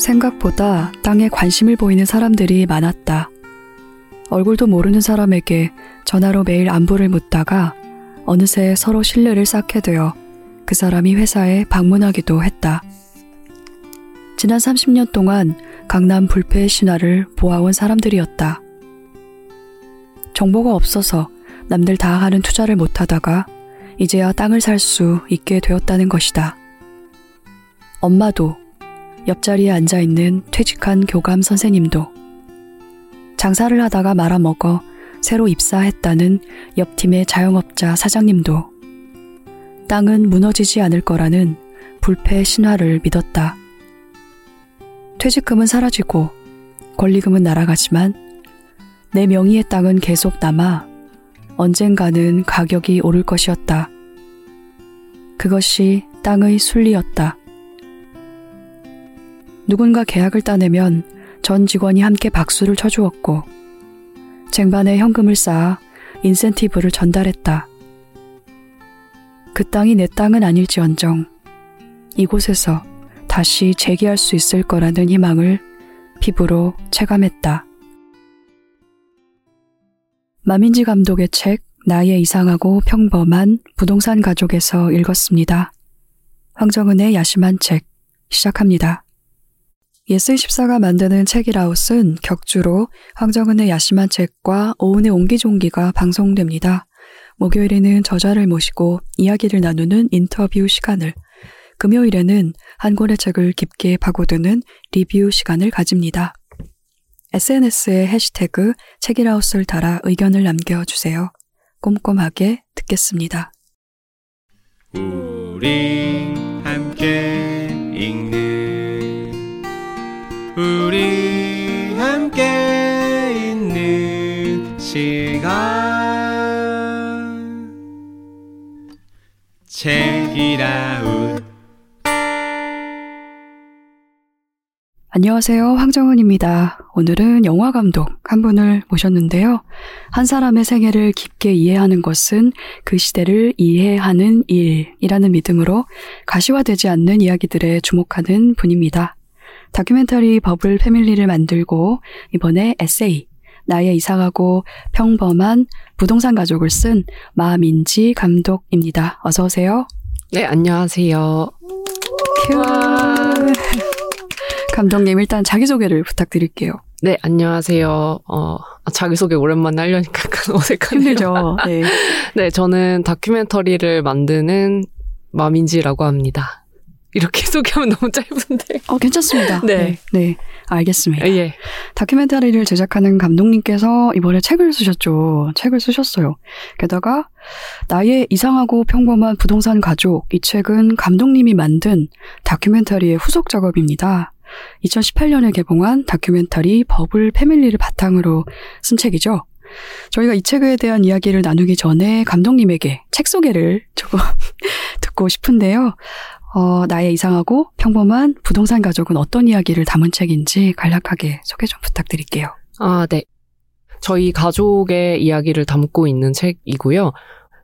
생각보다 땅에 관심을 보이는 사람들이 많았다. 얼굴도 모르는 사람에게 전화로 매일 안부를 묻다가 어느새 서로 신뢰를 쌓게 되어 그 사람이 회사에 방문하기도 했다. 지난 30년 동안 강남 불패 신화를 보아온 사람들이었다. 정보가 없어서 남들 다 하는 투자를 못하다가 이제야 땅을 살 수 있게 되었다는 것이다. 엄마도 옆자리에 앉아 있는 퇴직한 교감 선생님도 장사를 하다가 말아먹어 새로 입사했다는 옆팀의 자영업자 사장님도 땅은 무너지지 않을 거라는 불패 신화를 믿었다. 퇴직금은 사라지고 권리금은 날아가지만 내 명의의 땅은 계속 남아 언젠가는 가격이 오를 것이었다. 그것이 땅의 순리였다. 누군가 계약을 따내면 전 직원이 함께 박수를 쳐주었고 쟁반에 현금을 쌓아 인센티브를 전달했다. 그 땅이 내 땅은 아닐지언정 이곳에서 다시 재기할 수 있을 거라는 희망을 피부로 체감했다. 마민지 감독의 책 나의 이상하고 평범한 부동산 가족에서 읽었습니다. 황정은의 야심한 책 시작합니다. 예스24가 만드는 책읽아웃은 격주로 황정은의 야심한 책과 오은의 옹기종기가 방송됩니다. 목요일에는 저자를 모시고 이야기를 나누는 인터뷰 시간을, 금요일에는 한 권의 책을 깊게 파고드는 리뷰 시간을 가집니다. SNS에 해시태그 책이라웃을 달아 의견을 남겨주세요. 꼼꼼하게 듣겠습니다. 우리 함께 함께 있는 시간 책이라웃 안녕하세요. 황정은입니다. 오늘은 영화 감독 한 분을 모셨는데요. 한 사람의 생애를 깊게 이해하는 것은 그 시대를 이해하는 일이라는 믿음으로 가시화되지 않는 이야기들에 주목하는 분입니다. 다큐멘터리 버블 패밀리를 만들고 이번에 에세이 나의 이상하고 평범한 부동산 가족을 쓴 마민지 감독입니다. 어서 오세요. 네, 안녕하세요. 큐. 감독님 일단 자기소개를 부탁드릴게요. 네, 안녕하세요. 어, 자기소개 오랜만에 하려니까 약간 어색하네요. 힘들죠. 네. 네, 저는 다큐멘터리를 만드는 마민지라고 합니다. 이렇게 소개하면 너무 짧은데. 어, 괜찮습니다. 네. 네. 네. 알겠습니다. 예. 다큐멘터리를 제작하는 감독님께서 이번에 책을 쓰셨죠. 책을 쓰셨어요. 게다가 나의 이상하고 평범한 부동산 가족 이 책은 감독님이 만든 다큐멘터리의 후속 작업입니다. 2018년에 개봉한 다큐멘터리 버블 패밀리를 바탕으로 쓴 책이죠. 저희가 이 책에 대한 이야기를 나누기 전에 감독님에게 책 소개를 조금 듣고 싶은데요. 어, 나의 이상하고 평범한 부동산 가족은 어떤 이야기를 담은 책인지 간략하게 소개 좀 부탁드릴게요. 아, 네. 저희 가족의 이야기를 담고 있는 책이고요.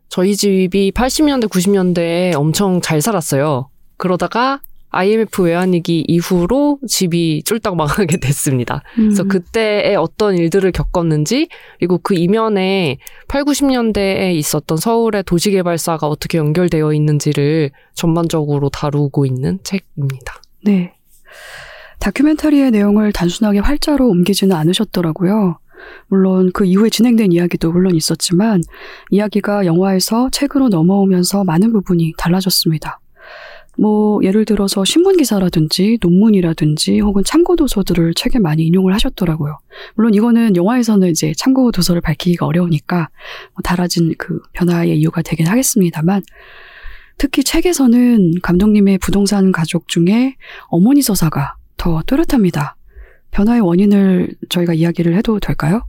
저희 집이 80년대, 90년대에 엄청 잘 살았어요. 그러다가 IMF 외환위기 이후로 집이 쫄딱 망하게 됐습니다. 그래서 음. 그때에 어떤 일들을 겪었는지, 그리고 그 이면에 8, 90년대에 있었던 서울의 도시개발사가 어떻게 연결되어 있는지를 전반적으로 다루고 있는 책입니다. 네. 다큐멘터리의 내용을 단순하게 활자로 옮기지는 않으셨더라고요. 물론 그 이후에 진행된 이야기도 물론 있었지만 이야기가 영화에서 책으로 넘어오면서 많은 부분이 달라졌습니다. 뭐 예를 들어서 신문 기사라든지 논문이라든지 혹은 참고 도서들을 책에 많이 인용을 하셨더라고요. 물론 이거는 영화에서는 이제 참고 도서를 밝히기가 어려우니까 뭐 달라진 그 변화의 이유가 되긴 하겠습니다만 특히 책에서는 감독님의 부동산 가족 중에 어머니 서사가 더 뚜렷합니다. 변화의 원인을 저희가 이야기를 해도 될까요?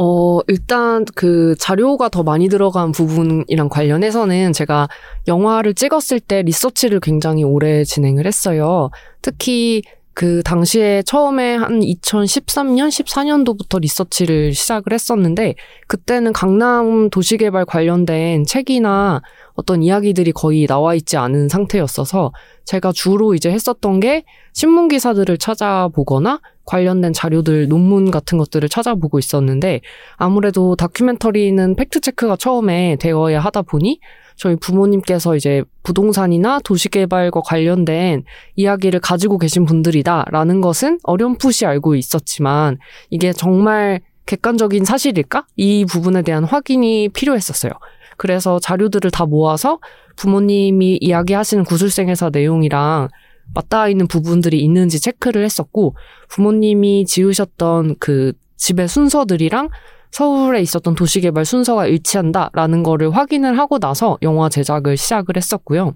어, 일단 그 자료가 더 많이 들어간 부분이랑 관련해서는 제가 영화를 찍었을 때 리서치를 굉장히 오래 진행을 했어요. 특히 그 당시에 처음에 한 2013년, 14년도부터 리서치를 시작을 했었는데 그때는 강남 도시개발 관련된 책이나 어떤 이야기들이 거의 나와 있지 않은 상태였어서 제가 주로 이제 했었던 게 신문 기사들을 찾아보거나 관련된 자료들, 논문 같은 것들을 찾아보고 있었는데 아무래도 다큐멘터리는 팩트체크가 처음에 되어야 하다 보니 저희 부모님께서 이제 부동산이나 도시개발과 관련된 이야기를 가지고 계신 분들이다라는 것은 어렴풋이 알고 있었지만 이게 정말 객관적인 사실일까? 이 부분에 대한 확인이 필요했었어요. 그래서 자료들을 다 모아서 부모님이 이야기하시는 구술생회사 내용이랑 맞닿아 있는 부분들이 있는지 체크를 했었고 부모님이 지으셨던 그 집의 순서들이랑 서울에 있었던 도시개발 순서가 일치한다라는 거를 확인을 하고 나서 영화 제작을 시작을 했었고요.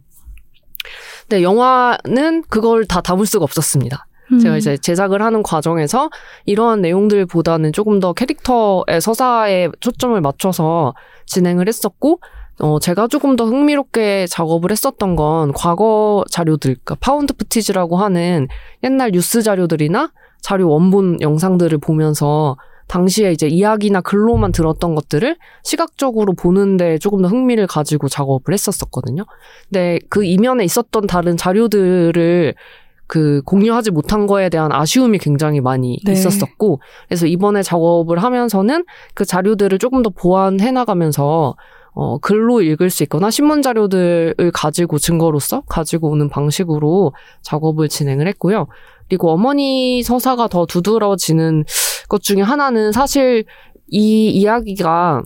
근데 영화는 그걸 다 담을 수가 없었습니다. 음. 제가 이제 제작을 하는 과정에서 이러한 내용들보다는 조금 더 캐릭터의 서사에 초점을 맞춰서 진행을 했었고, 어, 제가 조금 더 흥미롭게 작업을 했었던 건 과거 자료들, 그러니까 found footage라고 하는 옛날 뉴스 자료들이나 자료 원본 영상들을 보면서 당시에 이제 이야기나 글로만 들었던 것들을 시각적으로 보는데 조금 더 흥미를 가지고 작업을 했었었거든요. 근데 그 이면에 있었던 다른 자료들을 그 공유하지 못한 거에 대한 아쉬움이 굉장히 많이 네. 있었었고 그래서 이번에 작업을 하면서는 그 자료들을 조금 더 보완해 나가면서 어, 글로 읽을 수 있거나 신문 자료들을 가지고 증거로서 가지고 오는 방식으로 작업을 진행을 했고요. 그리고 어머니 서사가 더 두드러지는 것 중에 하나는 사실 이 이야기가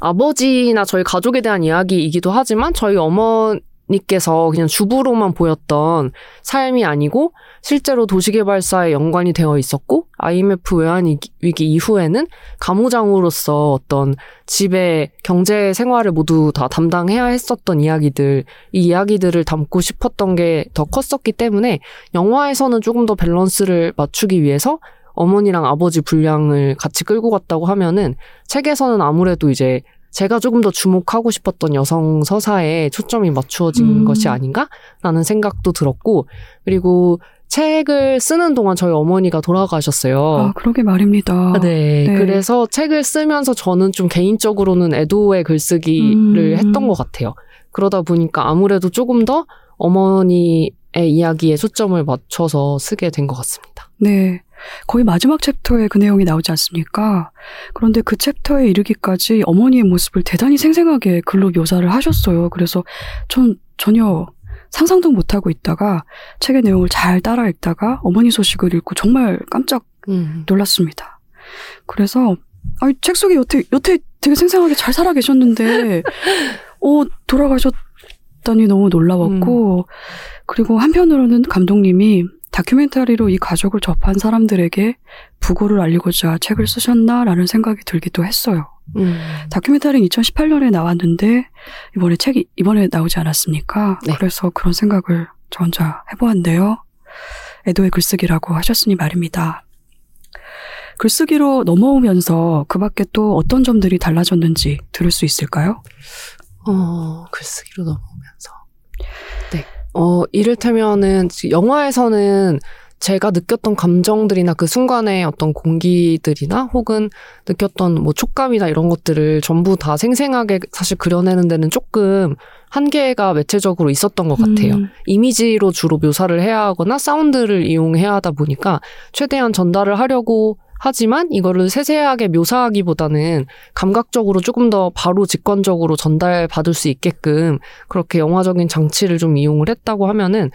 아버지나 저희 가족에 대한 이야기이기도 하지만 저희 어머 니께서 그냥 주부로만 보였던 삶이 아니고 실제로 도시개발사에 연관이 되어 있었고 IMF 외환 위기- 위기 이후에는 가무장으로서 어떤 집의 경제 생활을 모두 다 담당해야 했었던 이야기들 이 이야기들을 담고 싶었던 게 더 컸었기 때문에 영화에서는 조금 더 밸런스를 맞추기 위해서 어머니랑 아버지 분량을 같이 끌고 갔다고 하면은 책에서는 아무래도 이제 제가 조금 더 주목하고 싶었던 여성 서사에 초점이 맞추어진 음. 것이 아닌가라는 생각도 들었고 그리고 책을 쓰는 동안 저희 어머니가 돌아가셨어요. 아, 그러게 말입니다. 네. 네. 그래서 책을 쓰면서 저는 좀 개인적으로는 애도의 글쓰기를 음. 했던 것 같아요. 그러다 보니까 아무래도 조금 더 어머니의 이야기에 초점을 맞춰서 쓰게 된 것 같습니다. 네. 거의 마지막 챕터에 그 내용이 나오지 않습니까? 그런데 그 챕터에 이르기까지 어머니의 모습을 대단히 생생하게 글로 묘사를 하셨어요. 그래서 전 전혀 상상도 못하고 있다가 책의 내용을 잘 따라 읽다가 어머니 소식을 읽고 정말 깜짝 음. 놀랐습니다. 그래서 아니, 책 속에 여태, 여태 되게 생생하게 잘 살아 계셨는데 어, 돌아가셨 다니 너무 놀라웠고 그리고 한편으로는 감독님이 다큐멘터리로 이 가족을 접한 사람들에게 부고를 알리고자 책을 쓰셨나라는 생각이 들기도 했어요. 음. 다큐멘터리는 2018년에 나왔는데 이번에 책이 이번에 나오지 않았습니까? 네. 그래서 그런 생각을 저 혼자 해보았는데요. 애도의 글쓰기라고 하셨으니 말입니다. 글쓰기로 넘어오면서 그 밖에 또 어떤 점들이 달라졌는지 들을 수 있을까요? 어, 글쓰기로 넘어오면서. 네. 어, 이를테면은, 영화에서는 제가 느꼈던 감정들이나 그 순간의 어떤 공기들이나 혹은 느꼈던 뭐 촉감이나 이런 것들을 전부 다 생생하게 사실 그려내는 데는 조금 한계가 매체적으로 있었던 것 같아요. 음, 이미지로 주로 묘사를 해야 하거나 사운드를 이용해야 하다 보니까 최대한 전달을 하려고 하지만 이거를 세세하게 묘사하기보다는 감각적으로 조금 더 바로 직관적으로 전달받을 수 있게끔 그렇게 영화적인 장치를 좀 이용을 했다고 하면은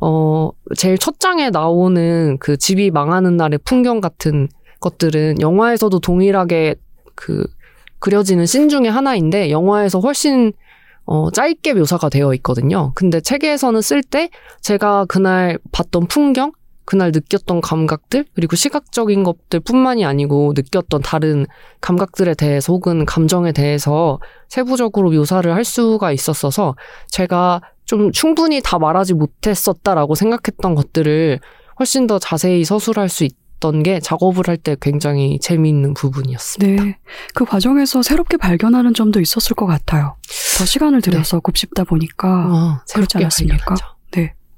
어 제일 첫 장에 나오는 그 집이 망하는 날의 풍경 같은 것들은 영화에서도 동일하게 그 그려지는 씬 중에 하나인데 영화에서 훨씬 어, 짧게 묘사가 되어 있거든요. 근데 책에서는 쓸 때 제가 그날 봤던 풍경, 그날 느꼈던 감각들, 그리고 시각적인 것들 뿐만이 아니고 느꼈던 다른 감각들에 대해서 혹은 감정에 대해서 세부적으로 묘사를 할 수가 있었어서 제가 좀 충분히 다 말하지 못했었다라고 생각했던 것들을 훨씬 더 자세히 서술할 수 있던 게 작업을 할 때 굉장히 재미있는 부분이었습니다. 네. 그 과정에서 새롭게 발견하는 점도 있었을 것 같아요. 더 시간을 들여서 곱씹다 보니까. 어, 그렇지 않았습니까? 발견하죠.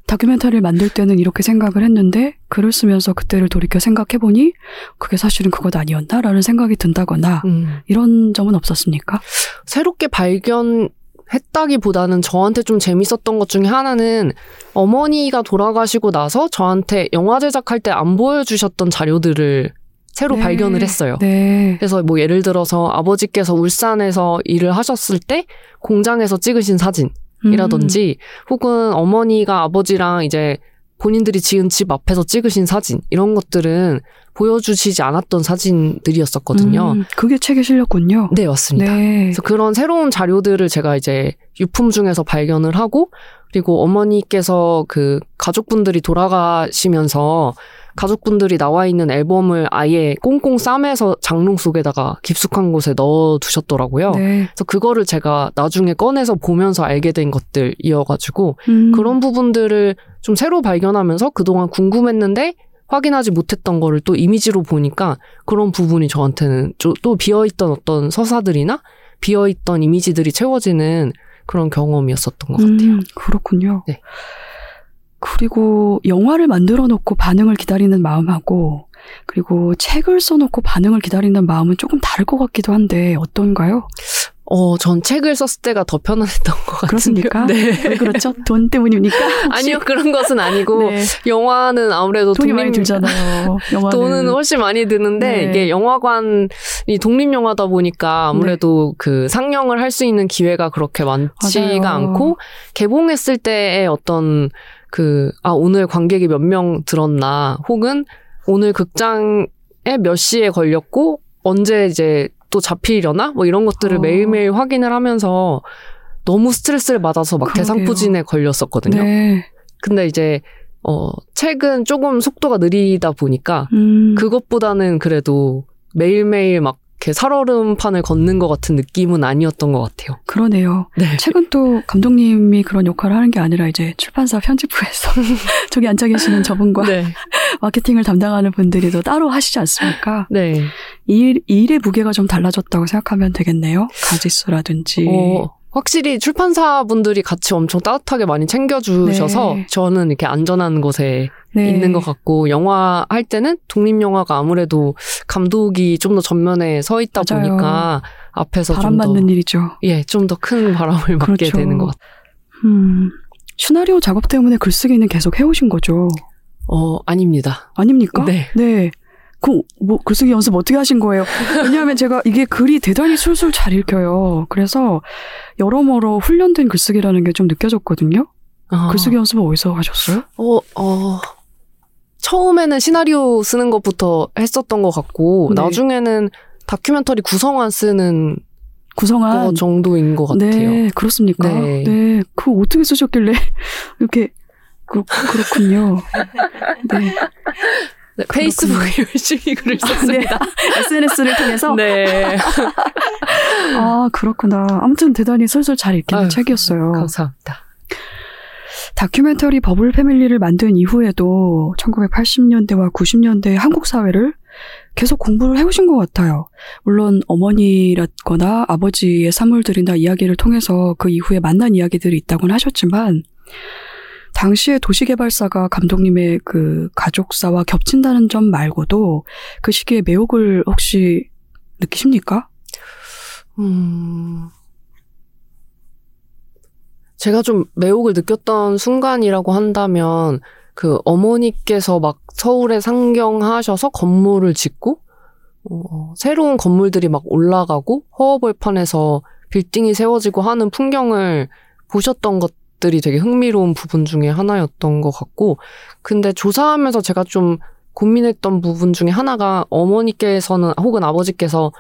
네. 다큐멘터리를 만들 때는 이렇게 생각을 했는데 글을 쓰면서 그때를 돌이켜 생각해보니 그게 사실은 그것 아니었나라는 생각이 든다거나 음. 이런 점은 없었습니까? 새롭게 발견 했다기보다는 저한테 좀 재밌었던 것 중에 하나는 어머니가 돌아가시고 나서 저한테 영화 제작할 때 안 보여주셨던 자료들을 새로 네. 발견을 했어요. 네. 그래서 뭐 예를 들어서 아버지께서 울산에서 일을 하셨을 때 공장에서 찍으신 사진 이라든지 혹은 어머니가 아버지랑 이제 본인들이 지은 집 앞에서 찍으신 사진 이런 것들은 보여주시지 않았던 사진들이었었거든요. 음, 그게 책에 실렸군요. 네, 맞습니다. 네. 그래서 그런 새로운 자료들을 제가 이제 유품 중에서 발견을 하고 그리고 어머니께서 그 가족분들이 돌아가시면서 가족분들이 나와 있는 앨범을 아예 꽁꽁 싸매서 장롱 속에다가 깊숙한 곳에 넣어 두셨더라고요. 네. 그래서 그거를 제가 나중에 꺼내서 보면서 알게 된 것들이어가지고 음, 그런 부분들을 좀 새로 발견하면서 그동안 궁금했는데 확인하지 못했던 거를 또 이미지로 보니까 그런 부분이 저한테는 저- 또 비어있던 어떤 서사들이나 비어있던 이미지들이 채워지는 그런 경험이었었던 것 같아요. 음, 그렇군요. 네. 그리고 영화를 만들어 놓고 반응을 기다리는 마음하고 그리고 책을 써놓고 반응을 기다리는 마음은 조금 다를 것 같기도 한데 어떤가요? 어, 전 책을 썼을 때가 더 편안했던 것 같은데요. 그렇습니까? 네. 왜 그렇죠? 돈 때문입니까? 아니요, 그런 것은 아니고 네, 영화는 아무래도 돈이 많이 독립- 들잖아요. 영화는 돈은 훨씬 많이 드는데 네. 이게 영화관이 독립 영화다 보니까 아무래도 그 상영을 할 수 있는 기회가 그렇게 많지가 맞아요. 않고 개봉했을 때의 어떤 그 아 오늘 관객이 몇 명 들었나 혹은 오늘 극장에 몇 시에 걸렸고 언제 이제 또 잡히려나 뭐 이런 것들을 어. 매일매일 확인을 하면서 너무 스트레스를 받아서 막. 대상포진에 걸렸었거든요. 네. 근데 이제 어 책은 조금 속도가 느리다 보니까 음, 그것보다는 그래도 매일매일 막 이렇게 살얼음판을 걷는 것 같은 느낌은 아니었던 것 같아요. 그러네요. 네. 책은 또 감독님이 그런 역할을 하는 게 아니라 이제 출판사 편집부에서 저기 앉아 계시는 저분과 네. 마케팅을 담당하는 분들이 또 따로 하시지 않습니까? 네. 일, 일의 무게가 좀 달라졌다고 생각하면 되겠네요. 가지수라든지. 어, 확실히 출판사 분들이 같이 엄청 따뜻하게 많이 챙겨주셔서 네. 저는 이렇게 안전한 곳에 네. 있는 것 같고 영화 할 때는 독립 영화가 아무래도 감독이 좀 더 전면에 서 있다 맞아요. 보니까 앞에서 바람 맞는 일이죠. 예, 좀 더 큰 바람을 맞게 그렇죠. 되는 것 같아요. 음, 시나리오 작업 때문에 글쓰기는 계속 해오신 거죠? 어, 아닙니다. 아닙니까? 네. 네. 그, 뭐, 글쓰기 연습 어떻게 하신 거예요? 왜냐하면 제가 이게 글이 대단히 술술 잘 읽혀요. 그래서 여러모로 훈련된 글쓰기라는 게 좀 느껴졌거든요. 어. 글쓰기 연습은 어디서 하셨어요? 어, 어, 처음에는 시나리오 쓰는 것부터 했었던 것 같고, 네. 나중에는 다큐멘터리 구성안 쓰는 구성한. 거 정도인 것 같아요. 네, 그렇습니까? 네. 네. 그거 어떻게 쓰셨길래 이렇게, 그, 그렇군요. 네. 네, 페이스북에 열심히 글을 아, 네. 썼습니다. SNS를 통해서? 네. 아, 그렇구나. 아무튼 대단히 술술 잘 읽히는 아유, 책이었어요. 감사합니다. 다큐멘터리 버블 패밀리를 만든 이후에도 1980년대와 90년대 한국 사회를 계속 공부를 해오신 것 같아요. 물론 어머니라거나 아버지의 사물들이나 이야기를 통해서 그 이후에 만난 이야기들이 있다고는 하셨지만 당시에 도시개발사가 감독님의 그 가족사와 겹친다는 점 말고도 그 시기에 매혹을 혹시 느끼십니까? 음, 제가 좀 매혹을 느꼈던 순간이라고 한다면, 그 어머니께서 막 서울에 상경하셔서 건물을 짓고, 어, 새로운 건물들이 막 올라가고, 허허벌판에서 빌딩이 세워지고 하는 풍경을 보셨던 것 들이 되게 흥미로운 부분 중에 하나였던 것 같고, 근데 조사하면서 제가 좀 고민했던 부분 중에 하나가 어머니께서는 혹은 아버지께서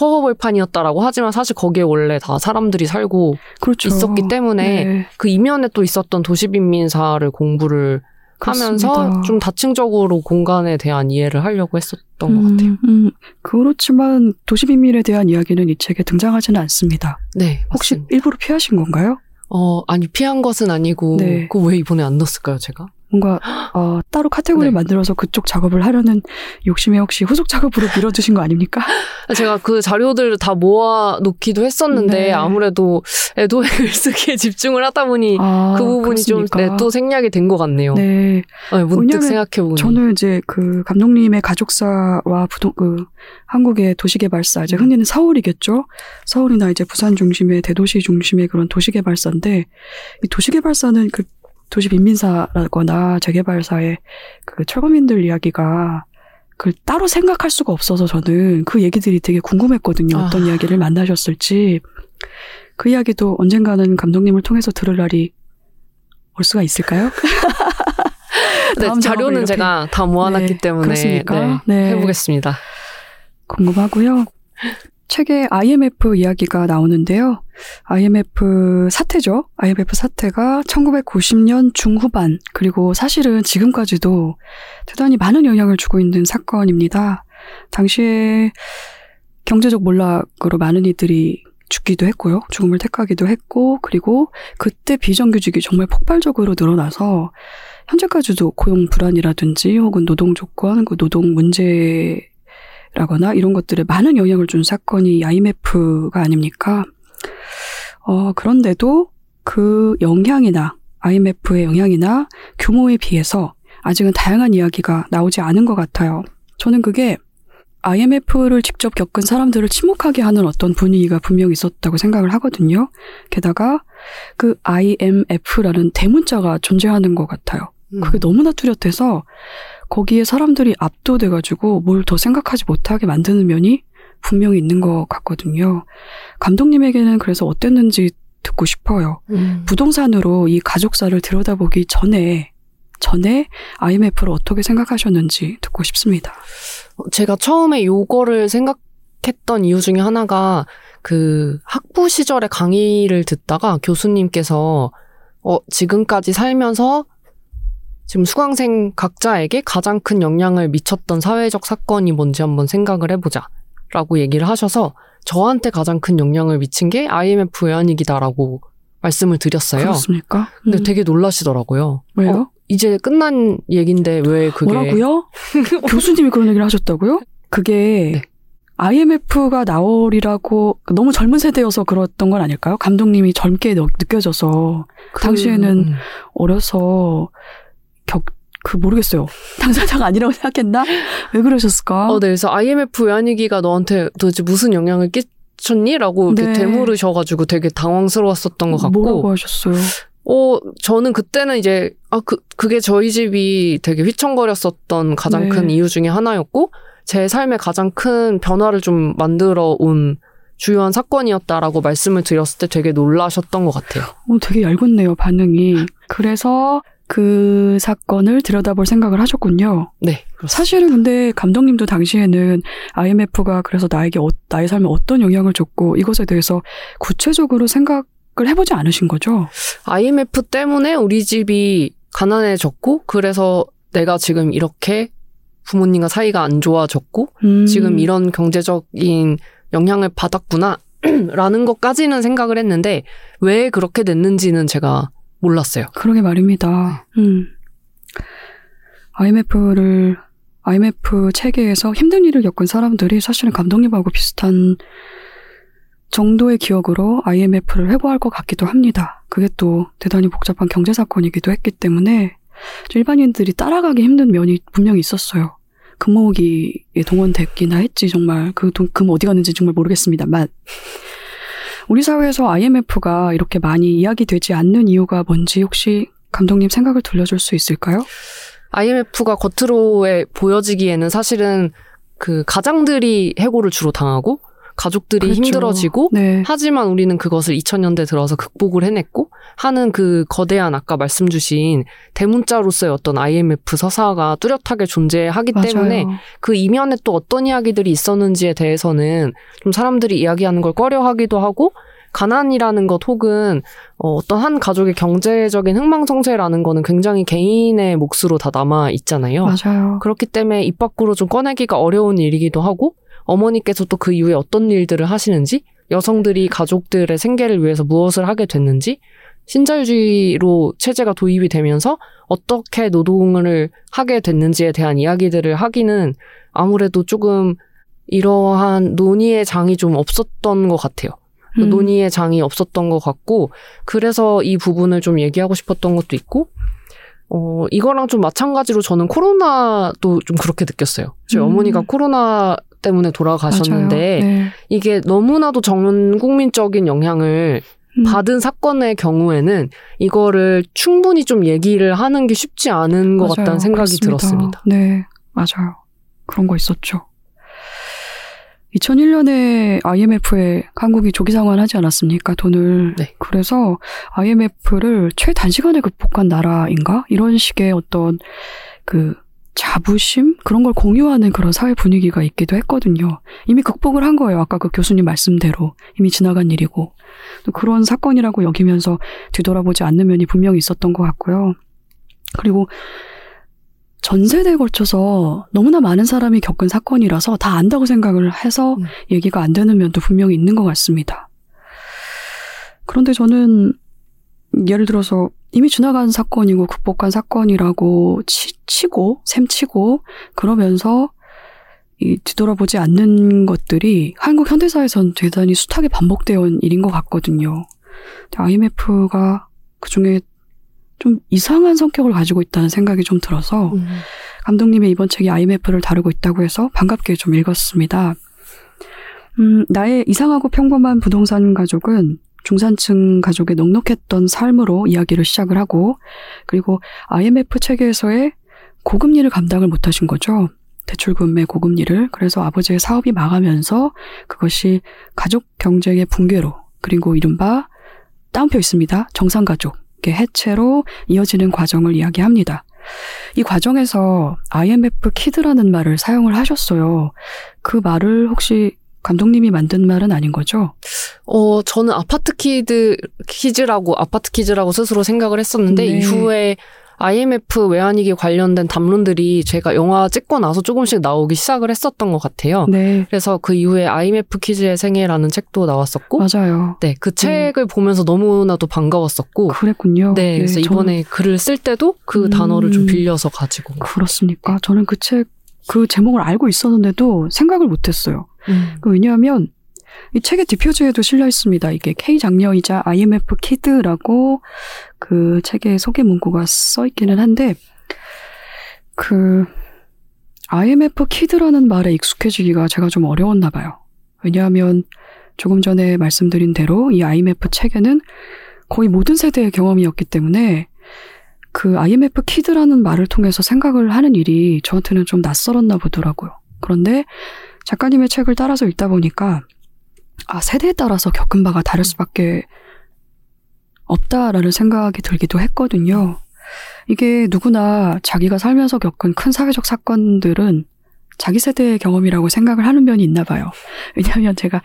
허허벌판이었다라고 하지만 사실 거기에 원래 다 사람들이 살고 그렇죠. 있었기 때문에 네, 그 이면에 또 있었던 도시빈민사를 공부를 하면서 그렇습니다. 좀 다층적으로 공간에 대한 이해를 하려고 했었던 것 음, 같아요. 음, 그렇지만 도시비밀에 대한 이야기는 이 책에 등장하지는 않습니다. 네, 혹시 맞습니다. 일부러 피하신 건가요? 어 아니 피한 것은 아니고 네. 그거 왜 이번에 안 넣었을까요, 제가? 뭔가 어, 따로 카테고리를 네. 만들어서 그쪽 작업을 하려는 욕심에 혹시 후속 작업으로 밀어두신 거 아닙니까? 제가 그 자료들을 다 모아 놓기도 했었는데 네. 아무래도 애도의 글쓰기에 집중을 하다 보니 아, 그 부분이 좀 그렇습니까? 네, 또 생략이 된 것 같네요. 네. 네, 문득 생각해 보니 저는 이제 그 감독님의 가족사와 부동 그 한국의 도시개발사 이제 음. 흔히는 서울이겠죠. 서울이나 이제 부산 중심의 대도시 중심의 그런 도시개발사인데 이 도시개발사는 그 도시 빈민사라거나 재개발사의 그 철거민들 이야기가 그걸 따로 생각할 수가 없어서 저는 그 얘기들이 되게 궁금했거든요. 어떤 아. 이야기를 만나셨을지 그 이야기도 언젠가는 감독님을 통해서 들을 날이 올 수가 있을까요? 네, 자료는 이렇게- 제가 다 모아놨기 네, 때문에? 네, 네. 해보겠습니다. 궁금하고요. 책에 IMF 이야기가 나오는데요. IMF 사태죠. IMF 사태가 1990년 중후반 그리고 사실은 지금까지도 대단히 많은 영향을 주고 있는 사건입니다. 당시에 경제적 몰락으로 많은 이들이 죽기도 했고요. 죽음을 택하기도 했고 그리고 그때 비정규직이 정말 폭발적으로 늘어나서 현재까지도 고용 불안이라든지 혹은 노동 조건, 그 노동 문제 라거나 이런 것들에 많은 영향을 준 사건이 IMF가 아닙니까? 어, 그런데도 그 영향이나 IMF의 영향이나 규모에 비해서 아직은 다양한 이야기가 나오지 않은 것 같아요. 저는 그게 IMF를 직접 겪은 사람들을 침묵하게 하는 어떤 분위기가 분명히 있었다고 생각을 하거든요. 게다가 그 IMF라는 대문자가 존재하는 것 같아요. 음. 그게 너무나 뚜렷해서 거기에 사람들이 압도돼가지고 뭘 더 생각하지 못하게 만드는 면이 분명히 있는 것 같거든요. 감독님에게는 그래서 어땠는지 듣고 싶어요. 음. 부동산으로 이 가족사를 들여다보기 전에 전에 IMF를 어떻게 생각하셨는지 듣고 싶습니다. 제가 처음에 요거를 생각했던 이유 중에 하나가 그 학부 시절에 강의를 듣다가 교수님께서 어, 지금까지 살면서 지금 수강생 각자에게 가장 큰 영향을 미쳤던 사회적 사건이 뭔지 한번 생각을 해보자. 라고 얘기를 하셔서 저한테 가장 큰 영향을 미친 게 IMF 외환위기다라고 말씀을 드렸어요. 그렇습니까? 근데 음, 되게 놀라시더라고요. 왜요? 어, 이제 끝난 얘긴데 왜 그게 뭐라고요? 교수님이 그런 얘기를 하셨다고요? 그게 네. IMF가 나오리라고 너무 젊은 세대여서 그랬던 건 아닐까요? 감독님이 젊게 느- 느껴져서 그- 당시에는 음. 어려서 격, 그 모르겠어요. 당사자가 아니라고 생각했나? 왜 그러셨을까? 어, 네. 그래서 IMF 외환위기가 너한테 도대체 무슨 영향을 끼쳤니? 라고 이렇게 네. 되물으셔가지고 되게 당황스러웠었던 것 뭐라고 같고, 하셨어요? 어, 저는 그때는 이제, 아, 그, 그게 저희 집이 되게 휘청거렸었던 가장 네. 큰 이유 중에 하나였고, 제 삶에 가장 큰 변화를 좀 만들어 온 주요한 사건이었다라고 말씀을 드렸을 때 되게 놀라셨던 것 같아요. 어, 되게 얇았네요, 반응이. 그래서 그 사건을 들여다볼 생각을 하셨군요. 네. 그렇습니다. 사실은 근데 감독님도 당시에는 IMF가 그래서 나에게 어- 나의 삶에 어떤 영향을 줬고 이것에 대해서 구체적으로 생각을 해보지 않으신 거죠? IMF 때문에 우리 집이 가난해졌고, 그래서 내가 지금 이렇게 부모님과 사이가 안 좋아졌고, 음, 지금 이런 경제적인 영향을 받았구나. 라는 것까지는 생각을 했는데, 왜 그렇게 됐는지는 제가 몰랐어요. 그러게 말입니다. 네. 음. IMF를 IMF 체계에서 힘든 일을 겪은 사람들이 사실은 감독님하고 비슷한 정도의 기억으로 IMF를 회고할 것 같기도 합니다. 그게 또 대단히 복잡한 경제 사건이기도 했기 때문에 일반인들이 따라가기 힘든 면이 분명히 있었어요. 금모으기에 동원됐기나 했지 정말 그 돈, 금 어디 갔는지 정말 모르겠습니다만 우리 사회에서 IMF가 이렇게 많이 이야기되지 않는 이유가 뭔지 혹시 감독님 생각을 들려줄 수 있을까요? IMF가 겉으로에 보여지기에는 사실은 그 가장들이 해고를 주로 당하고, 가족들이 그렇죠. 힘들어지고, 네. 하지만 우리는 그것을 2000년대 들어서 극복을 해냈고 하는 그 거대한 아까 말씀 주신 대문자로서의 어떤 IMF 서사가 뚜렷하게 존재하기 맞아요. 때문에 그 이면에 또 어떤 이야기들이 있었는지에 대해서는 좀 사람들이 이야기하는 걸 꺼려하기도 하고 가난이라는 것 혹은 어, 어떤 한 가족의 경제적인 흥망성쇠라는 거는 굉장히 개인의 몫으로 다 남아 있잖아요. 맞아요. 그렇기 때문에 입 밖으로 좀 꺼내기가 어려운 일이기도 하고 어머니께서 또 그 이후에 어떤 일들을 하시는지 여성들이 가족들의 생계를 위해서 무엇을 하게 됐는지 신자유주의로 체제가 도입이 되면서 어떻게 노동을 하게 됐는지에 대한 이야기들을 하기는 아무래도 조금 이러한 논의의 장이 좀 없었던 것 같아요. 그 음. 논의의 장이 없었던 것 같고 그래서 이 부분을 좀 얘기하고 싶었던 것도 있고 어 이거랑 좀 마찬가지로 저는 코로나도 좀 그렇게 느꼈어요. 저희 음. 어머니가 코로나 때문에. 돌아가셨는데 네. 이게 너무나도 전 국민적인 영향을 음. 받은 사건의 경우에는 이거를 충분히 좀 얘기를 하는 게 쉽지 않은 것 맞아요. 같다는 생각이 그렇습니다. 들었습니다. 네, 맞아요. 그런 거 있었죠. 2001년에 IMF에 한국이 조기 상환하지 않았습니까? 돈을. 네. 그래서 IMF를 최단시간에 극복한 나라인가? 이런 식의 어떤 그 자부심? 그런 걸 공유하는 그런 사회 분위기가 있기도 했거든요. 이미 극복을 한 거예요. 아까 그 교수님 말씀대로. 이미 지나간 일이고. 또 그런 사건이라고 여기면서 뒤돌아보지 않는 면이 분명히 있었던 것 같고요. 그리고 전 세대에 걸쳐서 너무나 많은 사람이 겪은 사건이라서 다 안다고 생각을 해서 음. 얘기가 안 되는 면도 분명히 있는 것 같습니다. 그런데 저는 예를 들어서 이미 지나간 사건이고 극복한 사건이라고 치, 치고 셈치고 그러면서 이 뒤돌아보지 않는 것들이 한국 현대사에선 대단히 숱하게 반복되어 온 일인 것 같거든요. IMF가 그 중에 좀 이상한 성격을 가지고 있다는 생각이 좀 들어서 음. 감독님의 이번 책이 IMF를 다루고 있다고 해서 반갑게 좀 읽었습니다. 음, 나의 이상하고 평범한 부동산 가족은 중산층 가족의 넉넉했던 삶으로 이야기를 시작을 하고 그리고 IMF 체계에서의 고금리를 감당을 못하신 거죠. 대출금의 고금리를. 그래서 아버지의 사업이 망하면서 그것이 가족 경쟁의 붕괴로 그리고 이른바 따옴표 있습니다. 정상가족의 해체로 이어지는 과정을 이야기합니다. 이 과정에서 IMF 키드라는 말을 사용을 하셨어요. 그 말을 혹시 감독님이 만든 말은 아닌 거죠? 어, 저는 아파트 kid, kids라고, 아파트 kids라고 스스로 생각을 했었는데, 네. 이후에 IMF 외환위기 관련된 담론들이 제가 영화 찍고 나서 조금씩 나오기 시작을 했었던 것 같아요. 네, 그래서 그 이후에 IMF kids의 생애라는 책도 나왔었고, 맞아요. 네, 그 책을 보면서 너무나도 반가웠었고, 그랬군요. 네, 그래서 저는 이번에 글을 쓸 때도 그 음. 단어를 좀 빌려서 가지고. 그렇습니까? 저는 그 책, 그 제목을 알고 있었는데도 생각을 못 했어요. 음. 그 왜냐하면 이 책의 뒷표지에도 실려 있습니다. 이게 K 장녀이자 IMF kid라고 그 책의 소개 문구가 써 있기는 한데 그 IMF kid라는 말에 익숙해지기가 제가 좀 어려웠나 봐요. 왜냐하면 조금 전에 말씀드린 대로 이 IMF 책에는 거의 모든 세대의 경험이었기 때문에 그 IMF 키드라는 말을 통해서 생각을 하는 일이 저한테는 좀 낯설었나 보더라고요. 그런데 작가님의 책을 따라서 읽다 보니까 아 세대에 따라서 겪은 바가 다를 수밖에 없다라는 생각이 들기도 했거든요. 이게 누구나 자기가 살면서 겪은 큰 사회적 사건들은 자기 세대의 경험이라고 생각을 하는 면이 있나 봐요. 왜냐하면 제가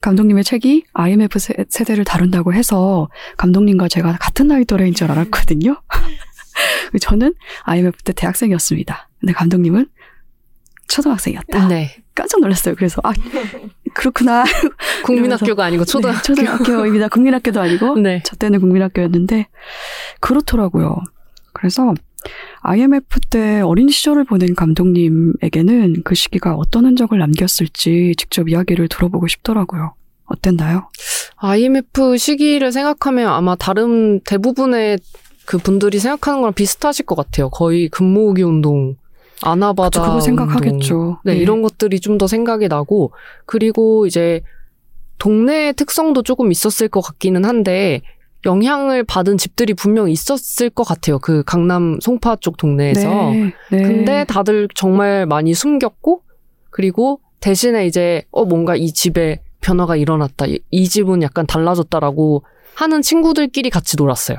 감독님의 책이 IMF 세- 세대를 다룬다고 해서 감독님과 제가 같은 나이 또래인 줄 알았거든요. 저는 IMF 때 대학생이었습니다. 근데 감독님은 초등학생이었다. 네. 깜짝 놀랐어요. 그래서 아 그렇구나. 국민학교가 아니고 네, 초등학교. 초등학교입니다. 국민학교도 아니고 네. 저 때는 국민학교였는데 그렇더라고요. 그래서 IMF 때 어린 시절을 보낸 감독님에게는 그 시기가 어떤 흔적을 남겼을지 직접 이야기를 들어보고 싶더라고요. 어땠나요? IMF 시기를 생각하면 아마 다른 대부분의 그 분들이 생각하는 거랑 비슷하실 것 같아요. 거의 금모으기 운동, 아나바다 그거 운동. 생각하겠죠. 네, 이런 것들이 좀 더 생각이 나고 그리고 이제 동네 특성도 조금 있었을 것 같기는 한데 영향을 받은 집들이 분명 있었을 것 같아요. 그 강남 송파 쪽 동네에서. 네, 네. 근데 다들 정말 많이 숨겼고 그리고 대신에 이제 어 뭔가 이 집에 변화가 일어났다. 이, 이 집은 약간 달라졌다라고 하는 친구들끼리 같이 놀았어요.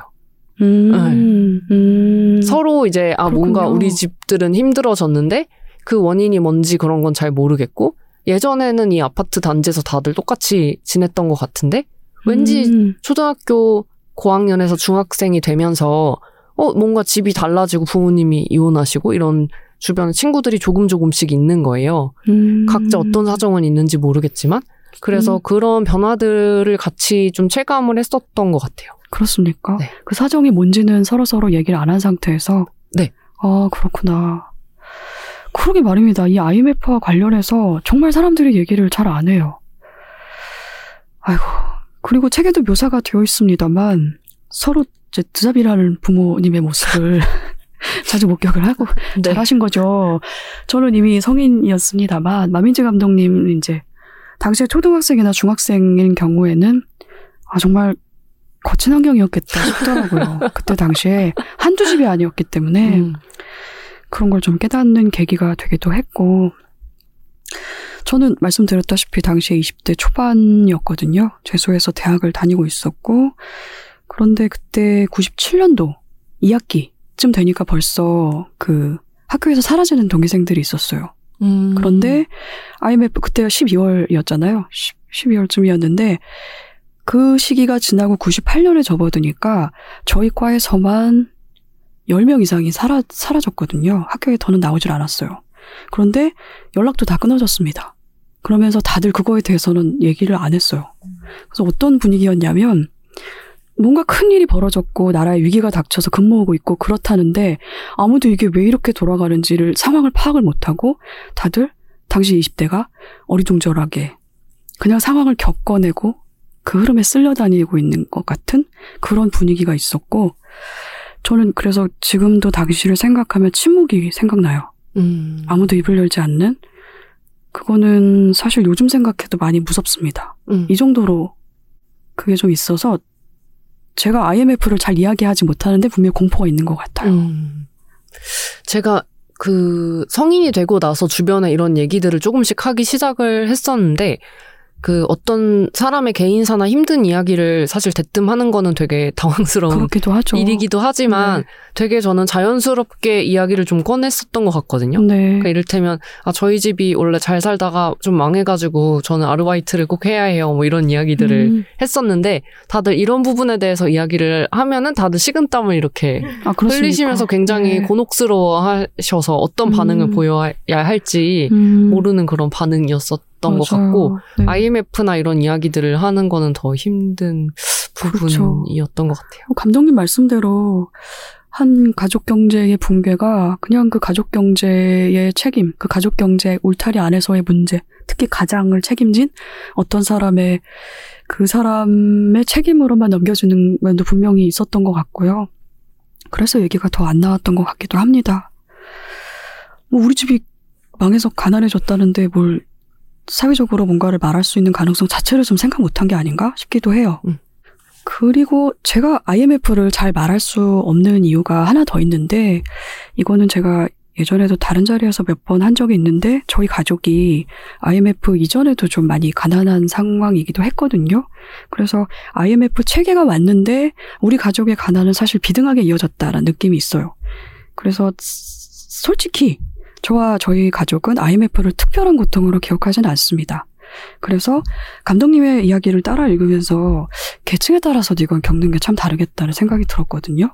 음, 음, 서로 이제 아 뭔가 그렇군요. 우리 집들은 힘들어졌는데 그 원인이 뭔지 그런 건 잘 모르겠고 예전에는 이 아파트 단지에서 다들 똑같이 지냈던 것 같은데 왠지 음, 초등학교 고학년에서 중학생이 되면서 어 뭔가 집이 달라지고 부모님이 이혼하시고 이런 주변 친구들이 조금 조금씩 있는 거예요. 음. 각자 어떤 사정은 있는지 모르겠지만 그래서 음. 그런 변화들을 같이 좀 체감을 했었던 것 같아요. 그렇습니까? 네. 그 사정이 뭔지는 서로 서로 얘기를 안 한 상태에서. 네. 아 그렇구나. 그러게 말입니다. 이 IMF와 관련해서 정말 사람들이 얘기를 잘 안 해요. 아이고. 그리고 책에도 묘사가 되어 있습니다만 서로 이제 드잡이라는 부모님의 모습을 자주 목격을 하고 네. 잘하신 거죠. 저는 이미 성인이었습니다만 마민지 감독님 이제 당시에 초등학생이나 중학생인 경우에는 아 정말 거친 환경이었겠다 싶더라고요. 그때 당시에 한두 집이 아니었기 때문에 음. 그런 걸 좀 깨닫는 계기가 되기도 했고 저는 말씀드렸다시피 당시에 20대 초반이었거든요. 재수해서 대학을 다니고 있었고 그런데 그때 97년도 2학기쯤 되니까 벌써 그 학교에서 사라지는 동기생들이 있었어요. 음. 그런데 IMF 그때가 12월이었잖아요. 10, 12월쯤이었는데 그 시기가 지나고 98년에 접어드니까 저희 과에서만 10명 이상이 사라, 사라졌거든요. 학교에 더는 나오질 않았어요. 그런데 연락도 다 끊어졌습니다. 그러면서 다들 그거에 대해서는 얘기를 안 했어요. 그래서 어떤 분위기였냐면 뭔가 큰 일이 벌어졌고 나라에 위기가 닥쳐서 근무하고 있고 그렇다는데 아무도 이게 왜 이렇게 돌아가는지를 상황을 파악을 못하고 다들 당시 20대가 어리둥절하게 그냥 상황을 겪어내고 그 흐름에 쓸려다니고 있는 것 같은 그런 분위기가 있었고 저는 그래서 지금도 당시를 생각하면 침묵이 생각나요. 음. 아무도 입을 열지 않는 그거는 사실 요즘 생각해도 많이 무섭습니다. 음. 이 정도로 그게 좀 있어서 제가 IMF를 잘 이야기하지 못하는데 분명히 공포가 있는 것 같아요. 음. 제가 그 성인이 되고 나서 주변에 이런 얘기들을 조금씩 하기 시작을 했었는데 그 어떤 사람의 개인사나 힘든 이야기를 사실 대뜸 하는 거는 되게 당황스러운. 일이기도 하지만 네. 되게 저는 자연스럽게 이야기를 좀 꺼냈었던 것 같거든요. 네. 그러니까 이를테면 아 저희 집이 원래 잘 살다가 좀 망해가지고 저는 아르바이트를 꼭 해야 해요. 뭐 이런 이야기들을 음. 했었는데 다들 이런 부분에 대해서 이야기를 하면은 다들 식은땀을 이렇게 아? 흘리시면서 굉장히 네. 곤혹스러워하셔서 어떤 반응을 음. 보여야 할지 음. 모르는 그런 반응이었었 던것 맞아요. 같고 네. IMF나 이런 이야기들을 하는 거는 더 힘든 그렇죠. 부분이었던 것 같아요. 감독님 말씀대로 한 가족 경제의 붕괴가 그냥 그 가족 경제의 책임, 그 가족 경제 울타리 안에서의 문제, 특히 가장을 책임진 어떤 사람의 그 사람의 책임으로만 넘겨주는 면도 분명히 있었던 것 같고요. 그래서 얘기가 더 안 나왔던 것 같기도 합니다. 뭐 우리 집이 망해서 가난해졌다는데 뭘 사회적으로 뭔가를 말할 수 있는 가능성 자체를 좀 생각 못한 게 아닌가 싶기도 해요. 음. 그리고 제가 IMF를 잘 말할 수 없는 이유가 하나 더 있는데 이거는 제가 예전에도 다른 자리에서 몇 번 한 적이 있는데 저희 가족이 IMF 이전에도 좀 많이 가난한 상황이기도 했거든요. 그래서 IMF 체계가 왔는데 우리 가족의 가난은 사실 비등하게 이어졌다라는 느낌이 있어요. 그래서 솔직히 저와 저희 가족은 IMF를 특별한 고통으로 기억하지는 않습니다. 그래서 감독님의 이야기를 따라 읽으면서 계층에 따라서도 이건 겪는 게 참 다르겠다는 생각이 들었거든요.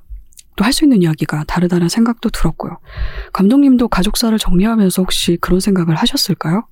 또 할 수 있는 이야기가 다르다는 생각도 들었고요. 감독님도 가족사를 정리하면서 혹시 그런 생각을 하셨을까요?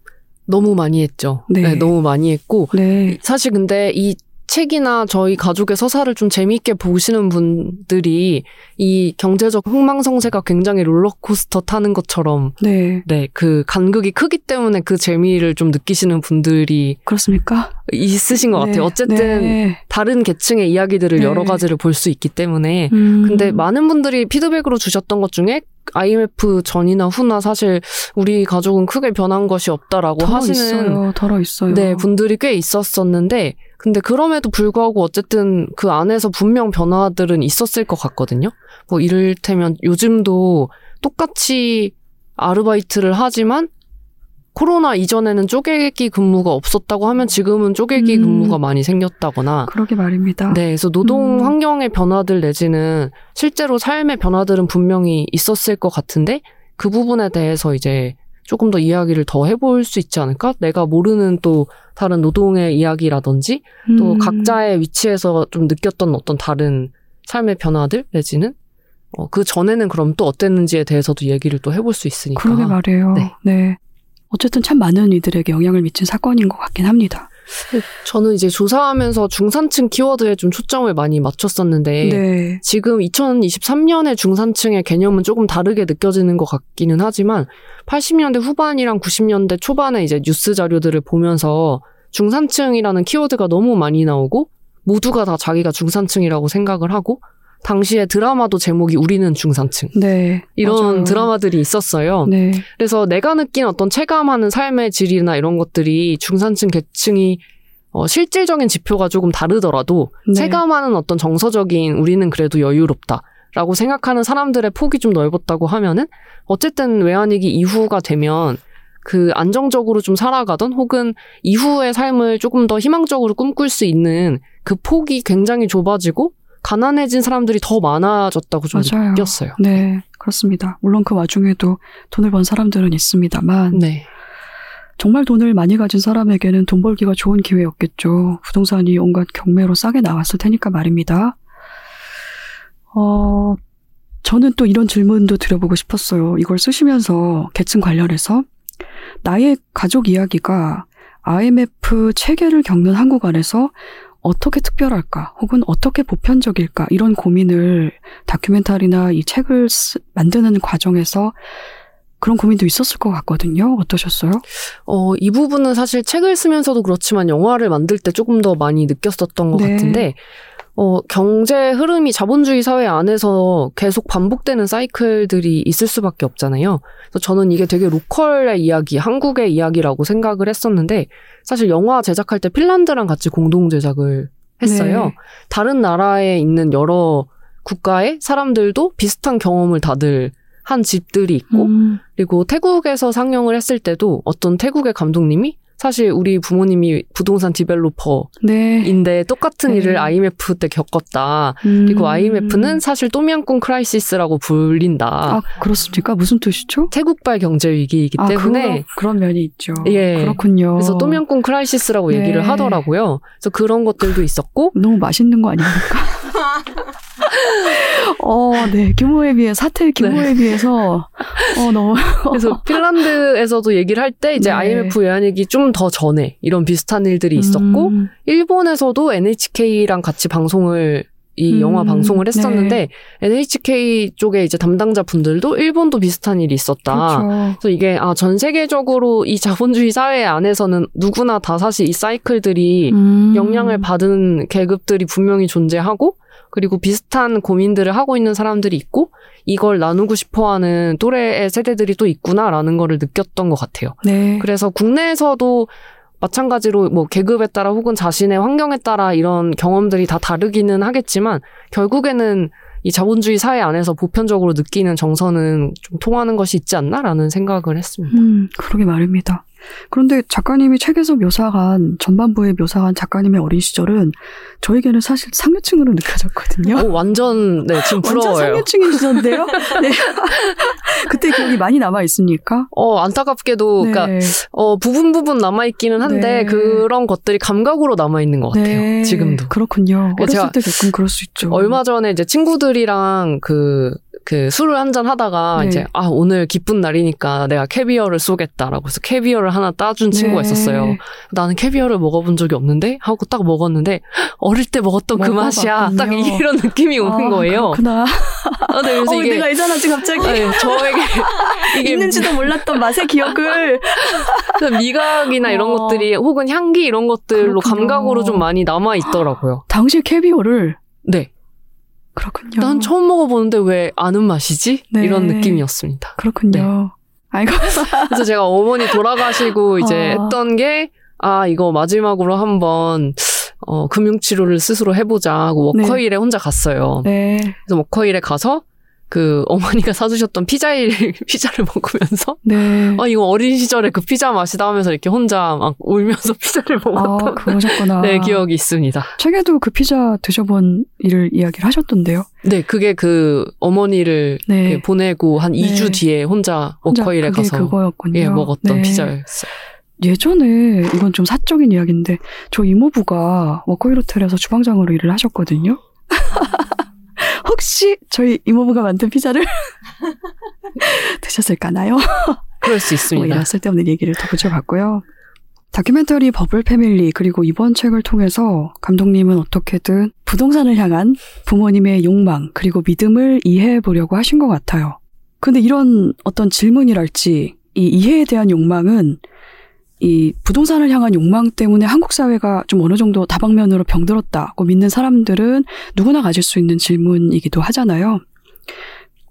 너무 많이 했죠. 네. 네, 너무 많이 했고 네. 사실 근데 이 책이나 저희 가족의 서사를 좀 재미있게 보시는 분들이 이 경제적 흥망성쇠가 굉장히 롤러코스터 타는 것처럼 네. 네, 그 간극이 크기 때문에 그 재미를 좀 느끼시는 분들이 그렇습니까? 있으신 것 네. 같아요. 어쨌든 네. 다른 계층의 이야기들을 네. 여러 가지를 볼 수 있기 때문에 음. 근데 많은 분들이 피드백으로 주셨던 것 중에 IMF 전이나 후나 사실 우리 가족은 크게 변한 것이 없다라고 하시는 있어요. 있어요. 네, 분들이 꽤 있었었는데, 근데 그럼에도 불구하고 어쨌든 그 안에서 분명 변화들은 있었을 것 같거든요. 뭐 이를테면 요즘도 똑같이 아르바이트를 하지만 코로나 이전에는 쪼개기 근무가 없었다고 하면 지금은 쪼개기 음. 근무가 많이 생겼다거나 그러게 말입니다. 네, 그래서 노동 음. 환경의 변화들 내지는 실제로 삶의 변화들은 분명히 있었을 것 같은데 그 부분에 대해서 이제 조금 더 이야기를 더 해볼 수 있지 않을까? 내가 모르는 또 다른 노동의 이야기라든지 또 음. 각자의 위치에서 좀 느꼈던 어떤 다른 삶의 변화들 내지는 어, 그 전에는 그럼 또 어땠는지에 대해서도 얘기를 또 해볼 수 있으니까. 그러게 말이에요. 네. 네. 어쨌든 참 많은 이들에게 영향을 미친 사건인 것 같긴 합니다. 저는 이제 조사하면서 중산층 키워드에 좀 초점을 많이 맞췄었는데 네. 지금 2023년의 중산층의 개념은 조금 다르게 느껴지는 것 같기는 하지만 80년대 후반이랑 90년대 초반에 이제 뉴스 자료들을 보면서 중산층이라는 키워드가 너무 많이 나오고 모두가 다 자기가 중산층이라고 생각을 하고 당시에 드라마도 제목이 우리는 중산층 네. 이런 맞아요. 드라마들이 있었어요. 네. 그래서 내가 느낀 어떤 체감하는 삶의 질이나 이런 것들이 중산층 계층이 어, 실질적인 지표가 조금 다르더라도 네. 체감하는 어떤 정서적인 우리는 그래도 여유롭다 라고 생각하는 사람들의 폭이 좀 넓었다고 하면은 어쨌든 외환위기 이후가 되면 그 안정적으로 좀 살아가던 혹은 이후의 삶을 조금 더 희망적으로 꿈꿀 수 있는 그 폭이 굉장히 좁아지고 가난해진 사람들이 더 많아졌다고 좀 맞아요. 느꼈어요. 네, 그렇습니다. 물론 그 와중에도 돈을 번 사람들은 있습니다만 네. 정말 돈을 많이 가진 사람에게는 돈 벌기가 좋은 기회였겠죠. 부동산이 온갖 경매로 싸게 나왔을 테니까 말입니다. 어, 저는 또 이런 질문도 드려보고 싶었어요. 이걸 쓰시면서 계층 관련해서 나의 가족 이야기가 IMF 체계를 겪는 한국 안에서 어떻게 특별할까, 혹은 어떻게 보편적일까, 이런 고민을 다큐멘터리나 이 책을 쓰- 만드는 과정에서 그런 고민도 있었을 것 같거든요. 어떠셨어요? 어, 이 부분은 사실 책을 쓰면서도 그렇지만 영화를 만들 때 조금 더 많이 느꼈었던 것 네. 같은데, 어, 경제 흐름이 자본주의 사회 안에서 계속 반복되는 사이클들이 있을 수밖에 없잖아요. 그래서 저는 이게 되게 local의 이야기, 한국의 이야기라고 생각을 했었는데, 사실 영화 제작할 때 핀란드랑 같이 공동 제작을 했어요. 네. 다른 나라에 있는 여러 국가의 사람들도 비슷한 경험을 다들 한 집들이 있고, 음, 그리고 태국에서 상영을 했을 때도 어떤 태국의 감독님이 사실 우리 부모님이 부동산 developer인데 네. 똑같은 네. 일을 IMF 때 겪었다. 음. 그리고 IMF는 사실 똠얌꿍 crisis라고 불린다. 아, 그렇습니까? 무슨 뜻이죠? 태국발 경제 위기이기 아, 때문에 그런 면이 있죠. 예. 그렇군요. 그래서 똠얌꿍 crisis라고 네. 얘기를 하더라고요. 그래서 그런 것들도 있었고 너무 맛있는 거 아닙니까? 어, 네. 규모에 비해, 사태 규모에 비해서, 어, 너무. 그래서 핀란드에서도 얘기를 할 때 이제 네. IMF 외환위기 좀 더 전에 이런 비슷한 일들이 있었고 음, 일본에서도 NHK랑 같이 방송을 이 음, 영화 방송을 했었는데 NHK 쪽에 이제 담당자 분들도 일본도 비슷한 일이 있었다. 그렇죠. 그래서 이게 아 전 세계적으로 이 자본주의 사회 안에서는 누구나 다 사실 이 사이클들이 음. 영향을 받은 계급들이 분명히 존재하고 그리고 비슷한 고민들을 하고 있는 사람들이 있고 이걸 나누고 싶어하는 또래의 세대들이 또 있구나라는 거를 느꼈던 것 같아요. 네. 그래서 국내에서도 마찬가지로 뭐 계급에 따라 혹은 자신의 환경에 따라 이런 경험들이 다 다르기는 하겠지만 결국에는 이 자본주의 사회 안에서 보편적으로 느끼는 정서는 좀 통하는 것이 있지 않나라는 생각을 했습니다. 음, 그러게 말입니다. 그런데 작가님이 책에서 묘사한, 전반부에 묘사한 작가님의 어린 시절은 저에게는 사실 상류층으로 느껴졌거든요. 오, 완전 네 지금 완전 부러워요. 상류층이시던데요? 네. 그때 기억이 많이 남아있습니까? 어 안타깝게도 그러니까 네. 어 부분 부분 남아 있기는 한데 네. 그런 것들이 감각으로 남아 있는 것 같아요. 네, 지금도. 그렇군요. 네, 어렸을 때 겪은 그럴 수 있죠. 얼마 전에 이제 친구들이랑 그, 그 술을 한 잔 하다가 네. 이제 아, 오늘 기쁜 날이니까 내가 캐비어를 쏘겠다라고 해서 캐비어를 하나 따준 친구가 네. 있었어요. 나는 캐비어를 먹어본 적이 없는데 하고 딱 먹었는데 어릴 때 먹었던 그 맛이야. 딱. 이런 느낌이 오는 아, 거예요. 그렇구나. 아, 네, 그래서 어, 이게 내가 이상하지 갑자기. 네, 저에게 이게 있는지도 몰랐던 맛의 기억을. 그 미각이나 이런 어. 것들이 혹은 향기 이런 것들로 그렇군요. 감각으로 좀 많이 남아 있더라고요. 당시에 캐비어를. 네. 그렇군요. 난 처음 먹어보는데 왜 아는 맛이지? 네. 이런 느낌이었습니다. 그렇군요. 아이고. 그래서 제가 어머니 돌아가시고 이제 어. 했던 게, 아, 이거 마지막으로 한번, 어, 금융치료를 스스로 해보자 하고 네. 워커힐에 혼자 갔어요. 네. 그래서 워커힐에 가서 그 어머니가 사주셨던 피자일, 피자를 먹으면서, 네. 아, 이거 어린 시절에 그 피자 맛이다 하면서 이렇게 혼자 막 울면서 피자를 아, 먹었던 그러셨구나. 네, 기억이 있습니다. 책에도 그 피자 드셔본 일을 이야기를 하셨던데요. 네, 그게 그 어머니를 네. 보내고 한 네. 2주 뒤에 혼자 워커힐에 가서 그거였군요. 예, 먹었던 네. 피자였어요. 예전에 이건 좀 사적인 이야기인데 저 이모부가 워커힐 호텔에서 주방장으로 일을 하셨거든요. 혹시 저희 이모부가 만든 피자를 드셨을까나요? 그럴 수뭐 있습니다. 이런 쓸데없는 얘기를 더 붙여봤고요. 다큐멘터리 버블 패밀리 그리고 이번 책을 통해서 감독님은 어떻게든 부동산을 향한 부모님의 욕망 그리고 믿음을 이해해 보려고 하신 것 같아요. 근데 이런 어떤 질문이랄지 이 이해에 대한 욕망은 이 부동산을 향한 욕망 때문에 한국 사회가 좀 어느 정도 다방면으로 병들었다고 믿는 사람들은 누구나 가질 수 있는 질문이기도 하잖아요.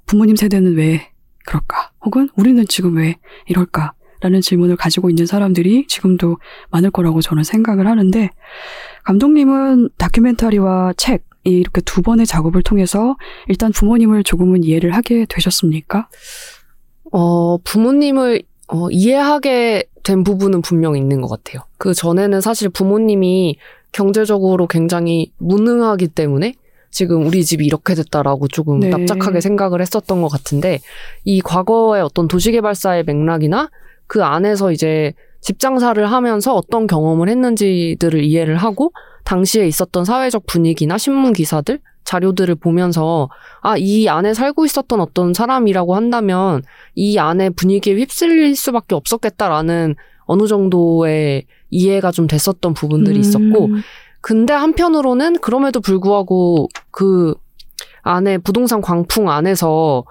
부모님 세대는 왜 그럴까? 혹은 우리는 지금 왜 이럴까? 라는 질문을 가지고 있는 사람들이 지금도 많을 거라고 저는 생각을 하는데, 감독님은 다큐멘터리와 책, 이렇게 두 번의 작업을 통해서 일단 부모님을 조금은 이해를 하게 되셨습니까? 어, 부모님을 어, 이해하게 된 부분은 분명 있는 것 같아요. 그 전에는 사실 부모님이 경제적으로 굉장히 무능하기 때문에 지금 우리 집이 이렇게 됐다라고 조금 네. 납작하게 생각을 했었던 것 같은데 이 과거의 어떤 도시개발사의 맥락이나 그 안에서 이제 집 장사를 하면서 어떤 경험을 했는지들을 이해를 하고 당시에 있었던 사회적 분위기나 신문 기사들 자료들을 보면서 아 이 안에 살고 있었던 어떤 사람이라고 한다면 이 안에 분위기에 휩쓸릴 수밖에 없었겠다라는 어느 정도의 이해가 좀 됐었던 부분들이 있었고 음, 근데 한편으로는 그럼에도 불구하고 그 안에 부동산 광풍 안에서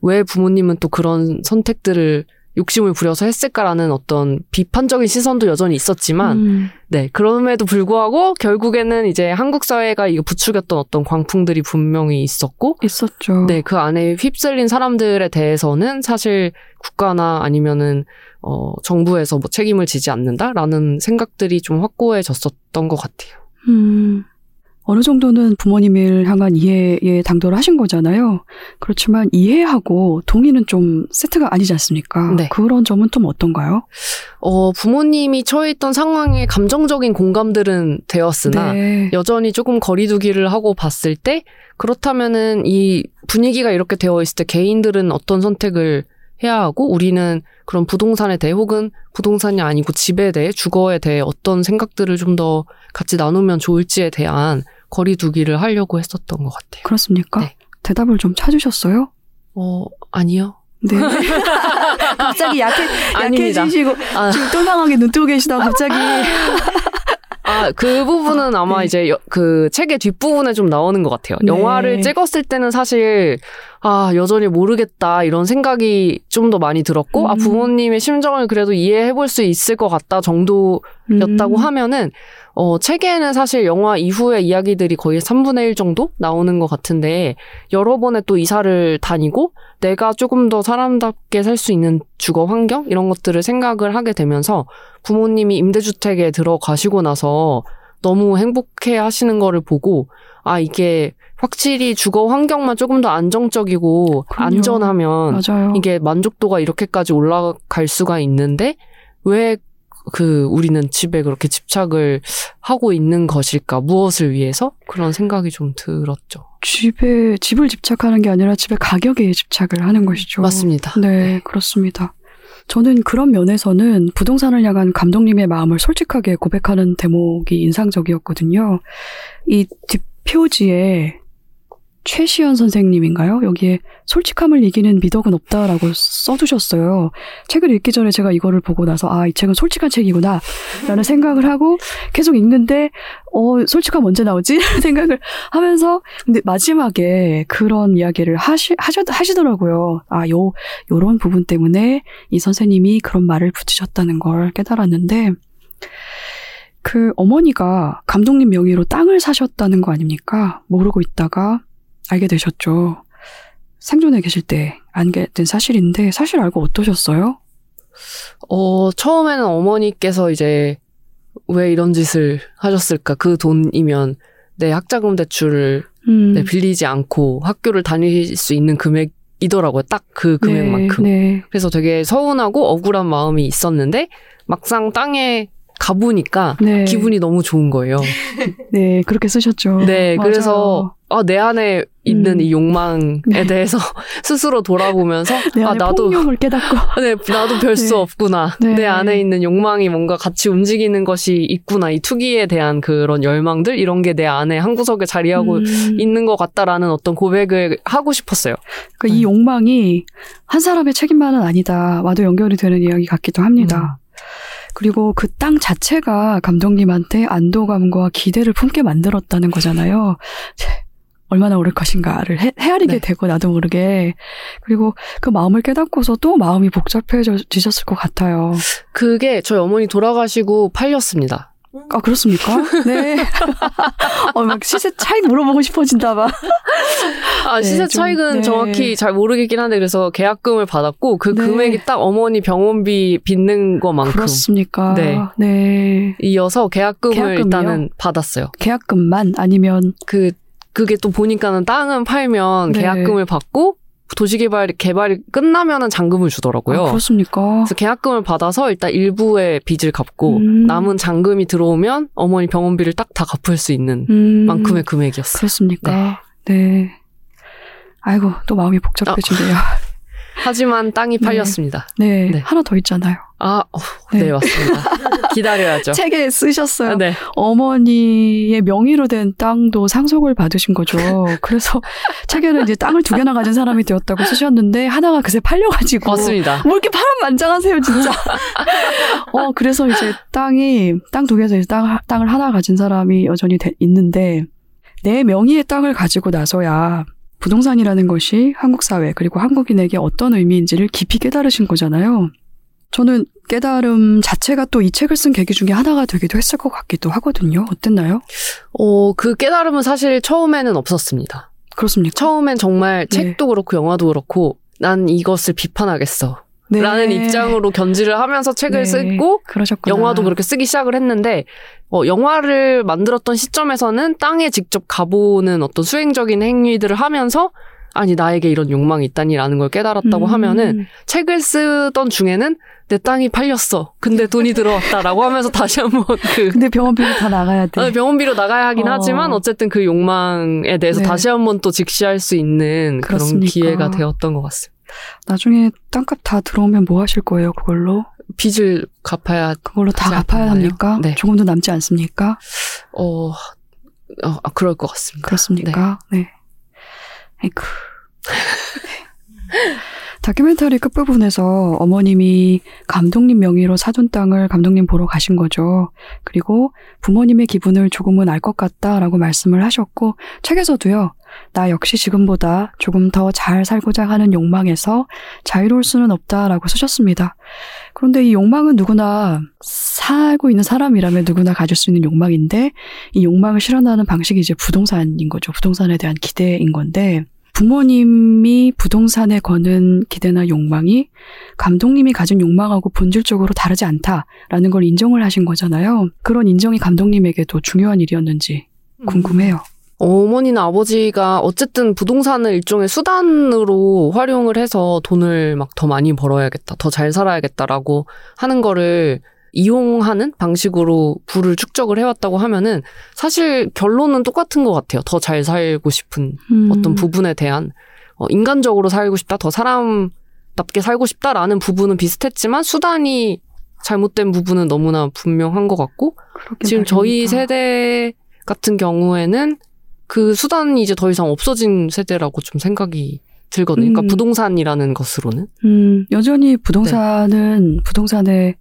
왜 부모님은 또 그런 선택들을 욕심을 부려서 했을까라는 어떤 비판적인 시선도 여전히 있었지만 음, 네 그럼에도 불구하고 결국에는 이제 한국 사회가 이거 부추겼던 어떤 광풍들이 분명히 있었고 있었죠. 네 그 안에 휩쓸린 사람들에 대해서는 사실 국가나 아니면은 어 정부에서 뭐 책임을 지지 않는다라는 생각들이 좀 확고해졌었던 것 같아요. 음, 어느 정도는 부모님을 향한 이해에 당도를 하신 거잖아요. 그렇지만 이해하고 동의는 좀 세트가 아니지 않습니까? 네. 그런 점은 좀 어떤가요? 어 부모님이 처해 있던 상황에 감정적인 공감들은 되었으나 네. 여전히 조금 거리두기를 하고 봤을 때 그렇다면은 이 분위기가 이렇게 되어 있을 때 개인들은 어떤 선택을 해야 하고 우리는 그런 부동산에 대해 혹은 부동산이 아니고 집에 대해 주거에 대해 어떤 생각들을 좀 더 같이 나누면 좋을지에 대한 거리두기를 하려고 했었던 것 같아요. 그렇습니까? 네. 대답을 좀 찾으셨어요? 어 아니요. 네. 갑자기 약해. 약해지시고 아. 지금 똘망하게 눈 뜨고 계시다가 갑자기 아, 그 부분은 아마 네. 이제 여- 그 책의 뒷부분에 좀 나오는 것 같아요. 네. 영화를 찍었을 때는 사실, 아, 여전히 모르겠다, 이런 생각이 좀 더 많이 들었고, 아, 음. 부모님의 심정을 그래도 이해해 볼 수 있을 것 같다 정도였다고 음, 하면은, 어, 책에는 사실 영화 이후의 이야기들이 거의 3분의 1 정도 나오는 것 같은데, 여러 번의 또 이사를 다니고, 내가 조금 더 사람답게 살 수 있는 주거 환경? 이런 것들을 생각을 하게 되면서, 부모님이 임대주택에 들어가시고 나서 너무 행복해 하시는 거를 보고, 아, 이게 확실히 주거 환경만 조금 더 안정적이고 그럼요. 안전하면 맞아요. 이게 만족도가 이렇게까지 올라갈 수가 있는데, 왜 그 우리는 집에 그렇게 집착을 하고 있는 것일까? 무엇을 위해서? 그런 생각이 좀 들었죠. 집에 집을 집착하는 게 아니라 집의 가격에 집착을 하는 것이죠. 맞습니다. 네, 그렇습니다. 저는 그런 면에서는 부동산을 향한 감독님의 마음을 솔직하게 고백하는 대목이 인상적이었거든요. 이 뒷표지에 최시연 선생님인가요? 여기에 솔직함을 이기는 미덕은 없다라고 써두셨어요. 책을 읽기 전에 제가 이거를 보고 나서 아, 이 책은 솔직한 책이구나 라는 생각을 하고 계속 읽는데 어, 솔직함 언제 나오지? 생각을 하면서 근데 마지막에 그런 이야기를 하시, 하셔, 하시더라고요. 아, 요, 요런 부분 때문에 이 선생님이 그런 말을 붙이셨다는 걸 깨달았는데 그 어머니가 감독님 명의로 땅을 사셨다는 거 아닙니까? 모르고 있다가 알게 되셨죠. 생존해 계실 때 알게 된 사실인데 사실 알고 어떠셨어요? 어, 처음에는 어머니께서 이제 왜 이런 짓을 하셨을까? 그 돈이면 내 학자금 대출을 음, 네, 빌리지 않고 학교를 다닐 수 있는 금액이더라고요. 딱 그 금액만큼. 네, 네. 그래서 되게 서운하고 억울한 마음이 있었는데 막상 땅에 가보니까 네. 기분이 너무 좋은 거예요. 네, 그렇게 쓰셨죠. 네, 맞아요. 그래서 아, 내 안에 있는 음. 이 욕망에 네. 대해서 스스로 돌아보면서 내 아, 안에 나도 폭력을 깨닫고 네, 나도 별수 네. 없구나. 네. 내 안에 있는 욕망이 뭔가 같이 움직이는 것이 있구나. 이 투기에 대한 그런 열망들 이런 게 내 안에 한 구석에 자리하고 음, 있는 것 같다라는 어떤 고백을 하고 싶었어요. 그이 욕망이 한 사람의 책임만은 아니다. 와도 연결이 되는 이야기 같기도 합니다. 음. 그리고 그 땅 자체가 감독님한테 안도감과 기대를 품게 만들었다는 거잖아요. 얼마나 오를 것인가를 헤, 헤아리게 네. 되고 나도 모르게 그리고 그 마음을 깨닫고서 또 마음이 복잡해지셨을 것 같아요. 그게 저희 어머니 돌아가시고 팔렸습니다. 아 그렇습니까? 네. 어, 막 시세 차이 물어보고 싶어진다 봐. 아, 네, 시세 좀, 차익은 네. 정확히 잘 모르겠긴 한데 그래서 계약금을 받았고 그 네. 금액이 딱 어머니 병원비 빚는 것만큼 그렇습니까? 네. 네. 이어서 계약금을 계약금이요? 일단은 받았어요. 계약금만 아니면 그 그게 또 보니까는 땅은 팔면 네. 계약금을 받고 도시개발 개발이 끝나면은 잔금을 주더라고요. 아, 그렇습니까? 그래서 계약금을 받아서 일단 일부의 빚을 갚고 음. 남은 잔금이 들어오면 어머니 병원비를 딱 다 갚을 수 있는 음, 만큼의 금액이었어요. 그렇습니까? 네. 아이고 또 마음이 복잡해지네요. 하지만 땅이 네. 팔렸습니다. 네. 네. 하나 더 있잖아요. 아, 어, 네. 네. 맞습니다. 기다려야죠. 책에 쓰셨어요. 아, 네. 어머니의 명의로 된 땅도 상속을 받으신 거죠. 그래서 책에는 이제 땅을 두 개나 가진 사람이 되었다고 쓰셨는데 하나가 그새 팔려가지고 맞습니다. 뭐 이렇게 파란만장하세요, 진짜. 어, 그래서 이제 땅이, 땅 두 개에서 이제 땅, 땅을 하나 가진 사람이 여전히 돼- 있는데, 내 명의의 땅을 가지고 나서야 부동산이라는 것이 한국 사회, 그리고 한국인에게 어떤 의미인지를 깊이 깨달으신 거잖아요. 저는 깨달음 자체가 또 이 책을 쓴 계기 중에 하나가 되기도 했을 것 같기도 하거든요. 어땠나요? 어, 그 깨달음은 사실 처음에는 없었습니다. 그렇습니까? 처음엔 정말 네. 책도 그렇고 영화도 그렇고 난 이것을 비판하겠어. 네. 라는 입장으로 견지를 하면서 책을 네. 쓰고 그러셨구나. 영화도 그렇게 쓰기 시작을 했는데 어, 영화를 만들었던 시점에서는 땅에 직접 가보는 어떤 수행적인 행위들을 하면서 아니 나에게 이런 욕망이 있다니라는 걸 깨달았다고 음. 하면은 책을 쓰던 중에는 내 땅이 팔렸어. 근데 돈이 들어왔다라고 하면서 다시 한번 그 근데 병원비를 다 나가야 돼. 아, 병원비로 나가야 하긴 어. 하지만 어쨌든 그 욕망에 대해서 네. 다시 한번 또 직시할 수 있는 그런 그렇습니까? 기회가 되었던 것 같습니다. 나중에 땅값 다 들어오면 뭐 하실 거예요, 그걸로? 빚을 갚아야 그걸로 다 갚아야 않나요? 합니까? 네. 조금도 남지 않습니까? 어, 어 아, 그럴 것 같습니다. 그렇습니까? 네. 아이쿠. 네. 다큐멘터리 끝부분에서 어머님이 감독님 명의로 사둔 땅을 감독님 보러 가신 거죠. 그리고 부모님의 기분을 조금은 알 것 같다라고 말씀을 하셨고, 책에서도요, 나 역시 지금보다 조금 더 잘 살고자 하는 욕망에서 자유로울 수는 없다라고 쓰셨습니다. 그런데 이 욕망은 누구나 살고 있는 사람이라면 누구나 가질 수 있는 욕망인데, 이 욕망을 실현하는 방식이 이제 부동산인 거죠. 부동산에 대한 기대인 건데, 부모님이 부동산에 거는 기대나 욕망이 감독님이 가진 욕망하고 본질적으로 다르지 않다라는 걸 인정을 하신 거잖아요. 그런 인정이 감독님에게도 중요한 일이었는지 궁금해요. 어머니나 아버지가 어쨌든 부동산을 일종의 수단으로 활용을 해서 돈을 막 더 많이 벌어야겠다, 더 잘 살아야겠다라고 하는 거를 이용하는 방식으로 부를 축적을 해왔다고 하면은 사실 결론은 똑같은 것 같아요. 더 잘 살고 싶은 음, 어떤 부분에 대한 어, 인간적으로 살고 싶다, 더 사람답게 살고 싶다라는 부분은 비슷했지만 수단이 잘못된 부분은 너무나 분명한 것 같고 지금 저희 말입니다. 세대 같은 경우에는 그 수단이 이제 더 이상 없어진 세대라고 좀 생각이 들거든요. 음. 그러니까 부동산이라는 것으로는. 음, 여전히 부동산은 네. 부동산의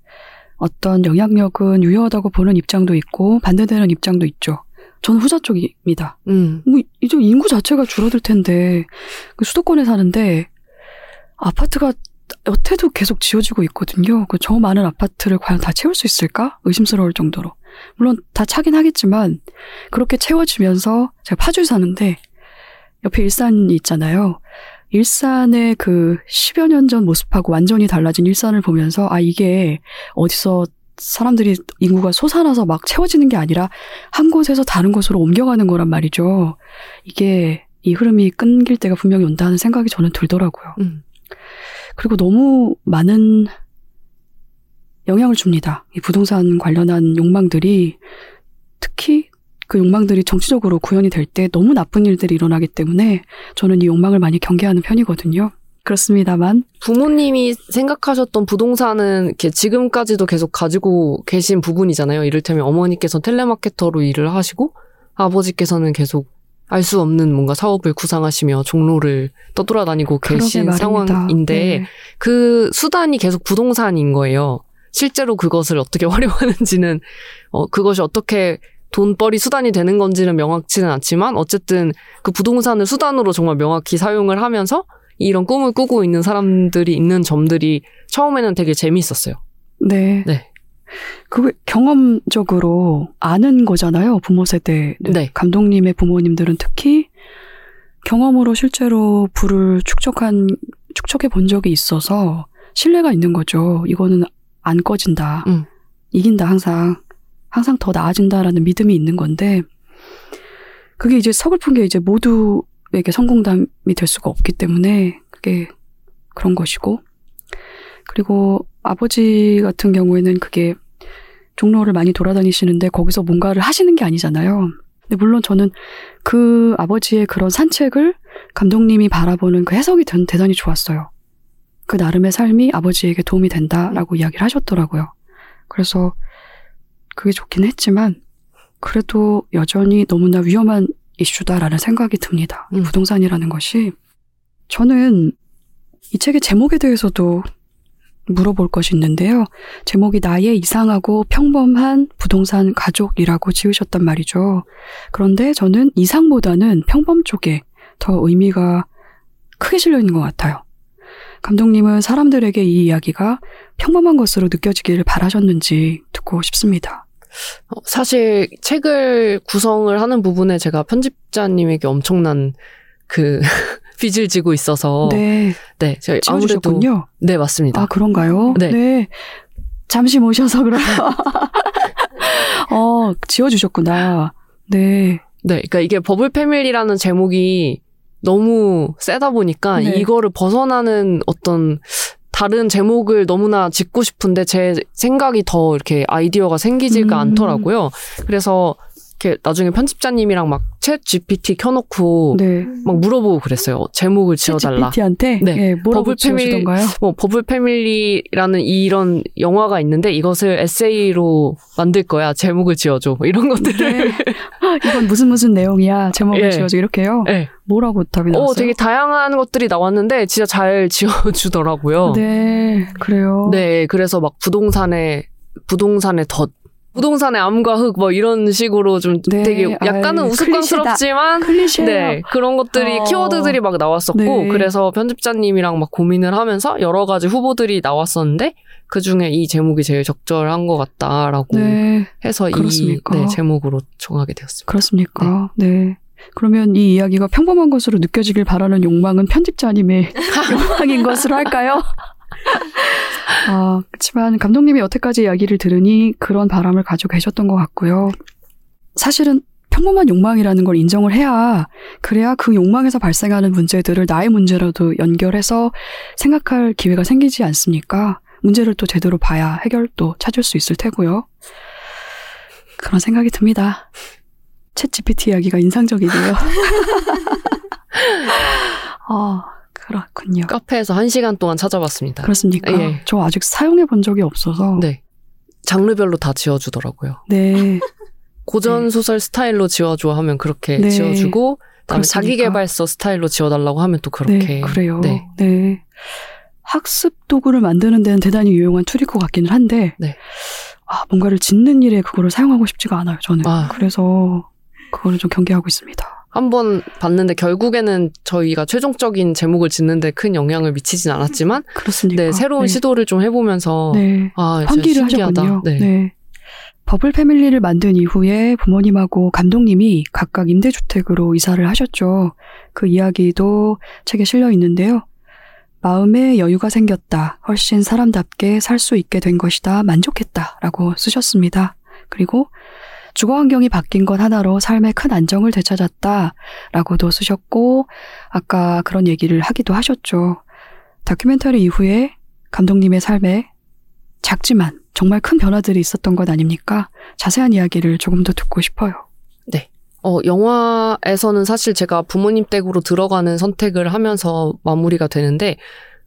어떤 영향력은 유효하다고 보는 입장도 있고 반대되는 입장도 있죠. 저는 후자 쪽입니다. 음. 뭐 이제 인구 자체가 줄어들 텐데 그 수도권에 사는데 아파트가 여태도 계속 지어지고 있거든요. 그 저 많은 아파트를 과연 다 채울 수 있을까 의심스러울 정도로 물론 다 차긴 하겠지만 그렇게 채워지면서 제가 파주에 사는데 옆에 일산이 있잖아요. 일산의 그 10여 년 전 모습하고 완전히 달라진 일산을 보면서 아 이게 어디서 사람들이 인구가 솟아나서 막 채워지는 게 아니라 한 곳에서 다른 곳으로 옮겨가는 거란 말이죠. 이게 이 흐름이 끊길 때가 분명히 온다는 생각이 저는 들더라고요. 음. 그리고 너무 많은 영향을 줍니다. 이 부동산 관련한 욕망들이 특히 그 욕망들이 정치적으로 구현이 될 때 너무 나쁜 일들이 일어나기 때문에 저는 이 욕망을 많이 경계하는 편이거든요. 그렇습니다만 부모님이 생각하셨던 부동산은 이렇게 지금까지도 계속 가지고 계신 부분이잖아요. 이를테면 어머니께서 텔레마케터로 일을 하시고 아버지께서는 계속 알 수 없는 뭔가 사업을 구상하시며 종로를 떠돌아다니고 계신. 상황인데 네. 그 수단이 계속 부동산인 거예요. 실제로 그것을 어떻게 활용하는지는 어 그것이 어떻게 돈벌이 수단이 되는 건지는 명확치는 않지만 어쨌든 그 부동산을 수단으로 정말 명확히 사용을 하면서 이런 꿈을 꾸고 있는 사람들이 있는 점들이 처음에는 되게 재미있었어요. 네. 네. 그 경험적으로 아는 거잖아요. 부모 세대. 네. 감독님의 부모님들은 특히 경험으로 실제로 부를 축적한 축적해 본 적이 있어서 신뢰가 있는 거죠. 이거는 안 꺼진다. 음. 이긴다 항상. 항상 더 나아진다라는 믿음이 있는 건데 그게 이제 서글픈 게 이제 모두에게 성공담이 될 수가 없기 때문에 그게 그런 것이고 그리고 아버지 같은 경우에는 그게 종로를 많이 돌아다니시는데 거기서 뭔가를 하시는 게 아니잖아요. 근데 물론 저는 그 아버지의 그런 산책을 감독님이 바라보는 그 해석이 전 대단히 좋았어요. 그 나름의 삶이 아버지에게 도움이 된다라고 이야기를 하셨더라고요. 그래서 그게 좋긴 했지만 그래도 여전히 너무나 위험한 이슈다라는 생각이 듭니다. 이 음. 부동산이라는 것이 저는 이 책의 제목에 대해서도 물어볼 것이 있는데요. 제목이 나의 이상하고 평범한 부동산 가족이라고 지으셨단 말이죠. 그런데 저는 이상보다는 평범 쪽에 더 의미가 크게 실려 있는 것 같아요. 감독님은 사람들에게 이 이야기가 평범한 것으로 느껴지기를 바라셨는지 듣고 싶습니다. 어, 사실 책을 구성을 하는 부분에 제가 편집자님에게 엄청난 그 빚을 지고 있어서 네, 네, 저희 아무래도. 네 맞습니다. 아, 그런가요? 네. 잠시 모셔서 그러면. 어, 지어주셨구나. 네. 네, 그러니까 이게 버블 패밀리라는 제목이 너무 세다 보니까 네. 이거를 벗어나는 어떤 다른 제목을 너무나 짓고 싶은데 제 생각이 더 이렇게 아이디어가 생기지가 음. 않더라고요. 그래서 이렇게 나중에 편집자님이랑 막 챗 GPT 켜놓고 네. 막 물어보고 그랬어요. 제목을 지어달라. GPT한테 네. 예, 뭐라고 버블 패밀리- 지어주던가요? 뭐 버블 패밀리라는 이런 영화가 있는데 이것을 에세이로 만들 거야. 제목을 지어줘. 뭐 이런 것들을. 네. 이건 무슨 무슨 내용이야? 제목을 예. 지어줘. 이렇게요? 네. 뭐라고 답이 나왔어요? 어, 되게 다양한 것들이 나왔는데 진짜 잘 지어주더라고요. 네, 그래요. 네, 그래서 막 부동산에 부동산의 덫, 부동산의 암과 흙 뭐 이런 식으로 좀 네, 되게 약간은 아이, 우스꽝스럽지만 클리셰예요. 네 그런 것들이 어. 키워드들이 막 나왔었고 네. 그래서 편집자님이랑 막 고민을 하면서 여러 가지 후보들이 나왔었는데 그 중에 이 제목이 제일 적절한 것 같다라고 네, 해서 이 그렇습니까? 네, 제목으로 정하게 되었습니다. 그렇습니까? 네. 그러면 이 이야기가 평범한 것으로 느껴지길 바라는 욕망은 편집자님의 욕망인 것으로 할까요? 아, 그렇지만 감독님이 여태까지 이야기를 들으니 그런 바람을 가지고 계셨던 것 같고요. 사실은 평범한 욕망이라는 걸 인정을 해야 그래야 그 욕망에서 발생하는 문제들을 나의 문제로도 연결해서 생각할 기회가 생기지 않습니까? 문제를 또 제대로 봐야 해결도 찾을 수 있을 테고요. 그런 생각이 듭니다. 챗 GPT 이야기가 인상적이네요. 아, 그렇군요. 카페에서 한 시간 동안 찾아봤습니다. 그렇습니까? 예. 저 아직 사용해 본 적이 없어서. 네, 장르별로 다 지어주더라고요. 네. 고전 소설 스타일로 지어줘 하면 그렇게 네. 지어주고 그다음에 그렇습니까? 자기개발서 스타일로 지어달라고 하면 또 그렇게 네, 그래요. 네. 네. 학습 도구를 만드는 데는 대단히 유용한 툴일 것 같기는 한데, 네. 아, 뭔가를 짓는 일에 그거를 사용하고 싶지가 않아요, 저는. 아. 그래서 그거를 좀 경계하고 있습니다. 한번 봤는데 결국에는 저희가 최종적인 제목을 짓는데 큰 영향을 미치진 않았지만 그렇습니까? 네, 새로운 네. 시도를 좀 해보면서 네. 아 환기를. 하셨군요. 네. 버블 패밀리를 만든 이후에 부모님하고 감독님이 각각 임대주택으로 이사를 하셨죠. 그 이야기도 책에 실려 있는데요. 마음에 여유가 생겼다. 훨씬 사람답게 살 수 있게 된 것이다. 만족했다. 라고 쓰셨습니다. 그리고 주거 환경이 바뀐 것 하나로 삶의 큰 안정을 되찾았다. 라고도 쓰셨고, 아까 그런 얘기를 하기도 하셨죠. 다큐멘터리 이후에 감독님의 삶에 작지만 정말 큰 변화들이 있었던 것 아닙니까? 자세한 이야기를 조금 더 듣고 싶어요. 어 영화에서는 사실 제가 부모님 댁으로 들어가는 선택을 하면서 마무리가 되는데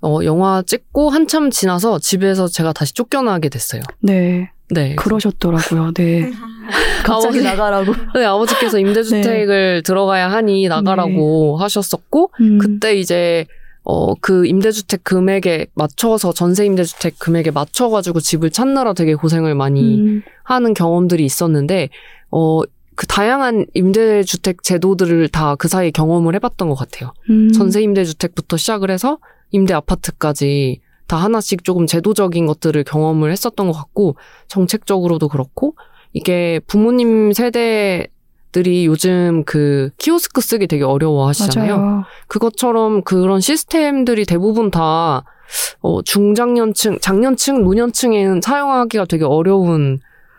어 영화 찍고 한참 지나서 집에서 제가 다시 쫓겨나게 됐어요. 네, 네. 그러셨더라고요. 네. 갑자기 나가라고. 네, 아버지께서 임대주택을 들어가야 하니 나가라고 하셨었고 음, 그때 이제 어, 그 임대주택 금액에 맞춰서 전세 임대주택 금액에 맞춰가지고 집을 찾느라 되게 고생을 많이 음, 하는 경험들이 있었는데, 어, 그 다양한 임대주택 제도들을 다 그 사이에 경험을 해봤던 것 같아요. 음, 전세 임대주택부터 시작을 해서 임대 아파트까지 다 하나씩 조금 제도적인 것들을 경험을 했었던 것 같고, 정책적으로도 그렇고, 이게 부모님 세대 들이 요즘 그 키오스크 쓰기 되게 어려워 하시잖아요. 맞아요. 그것처럼 그런 시스템들이 대부분 다 어, 중장년층, 장년층, 노년층에는 사용하기가 되게 어려운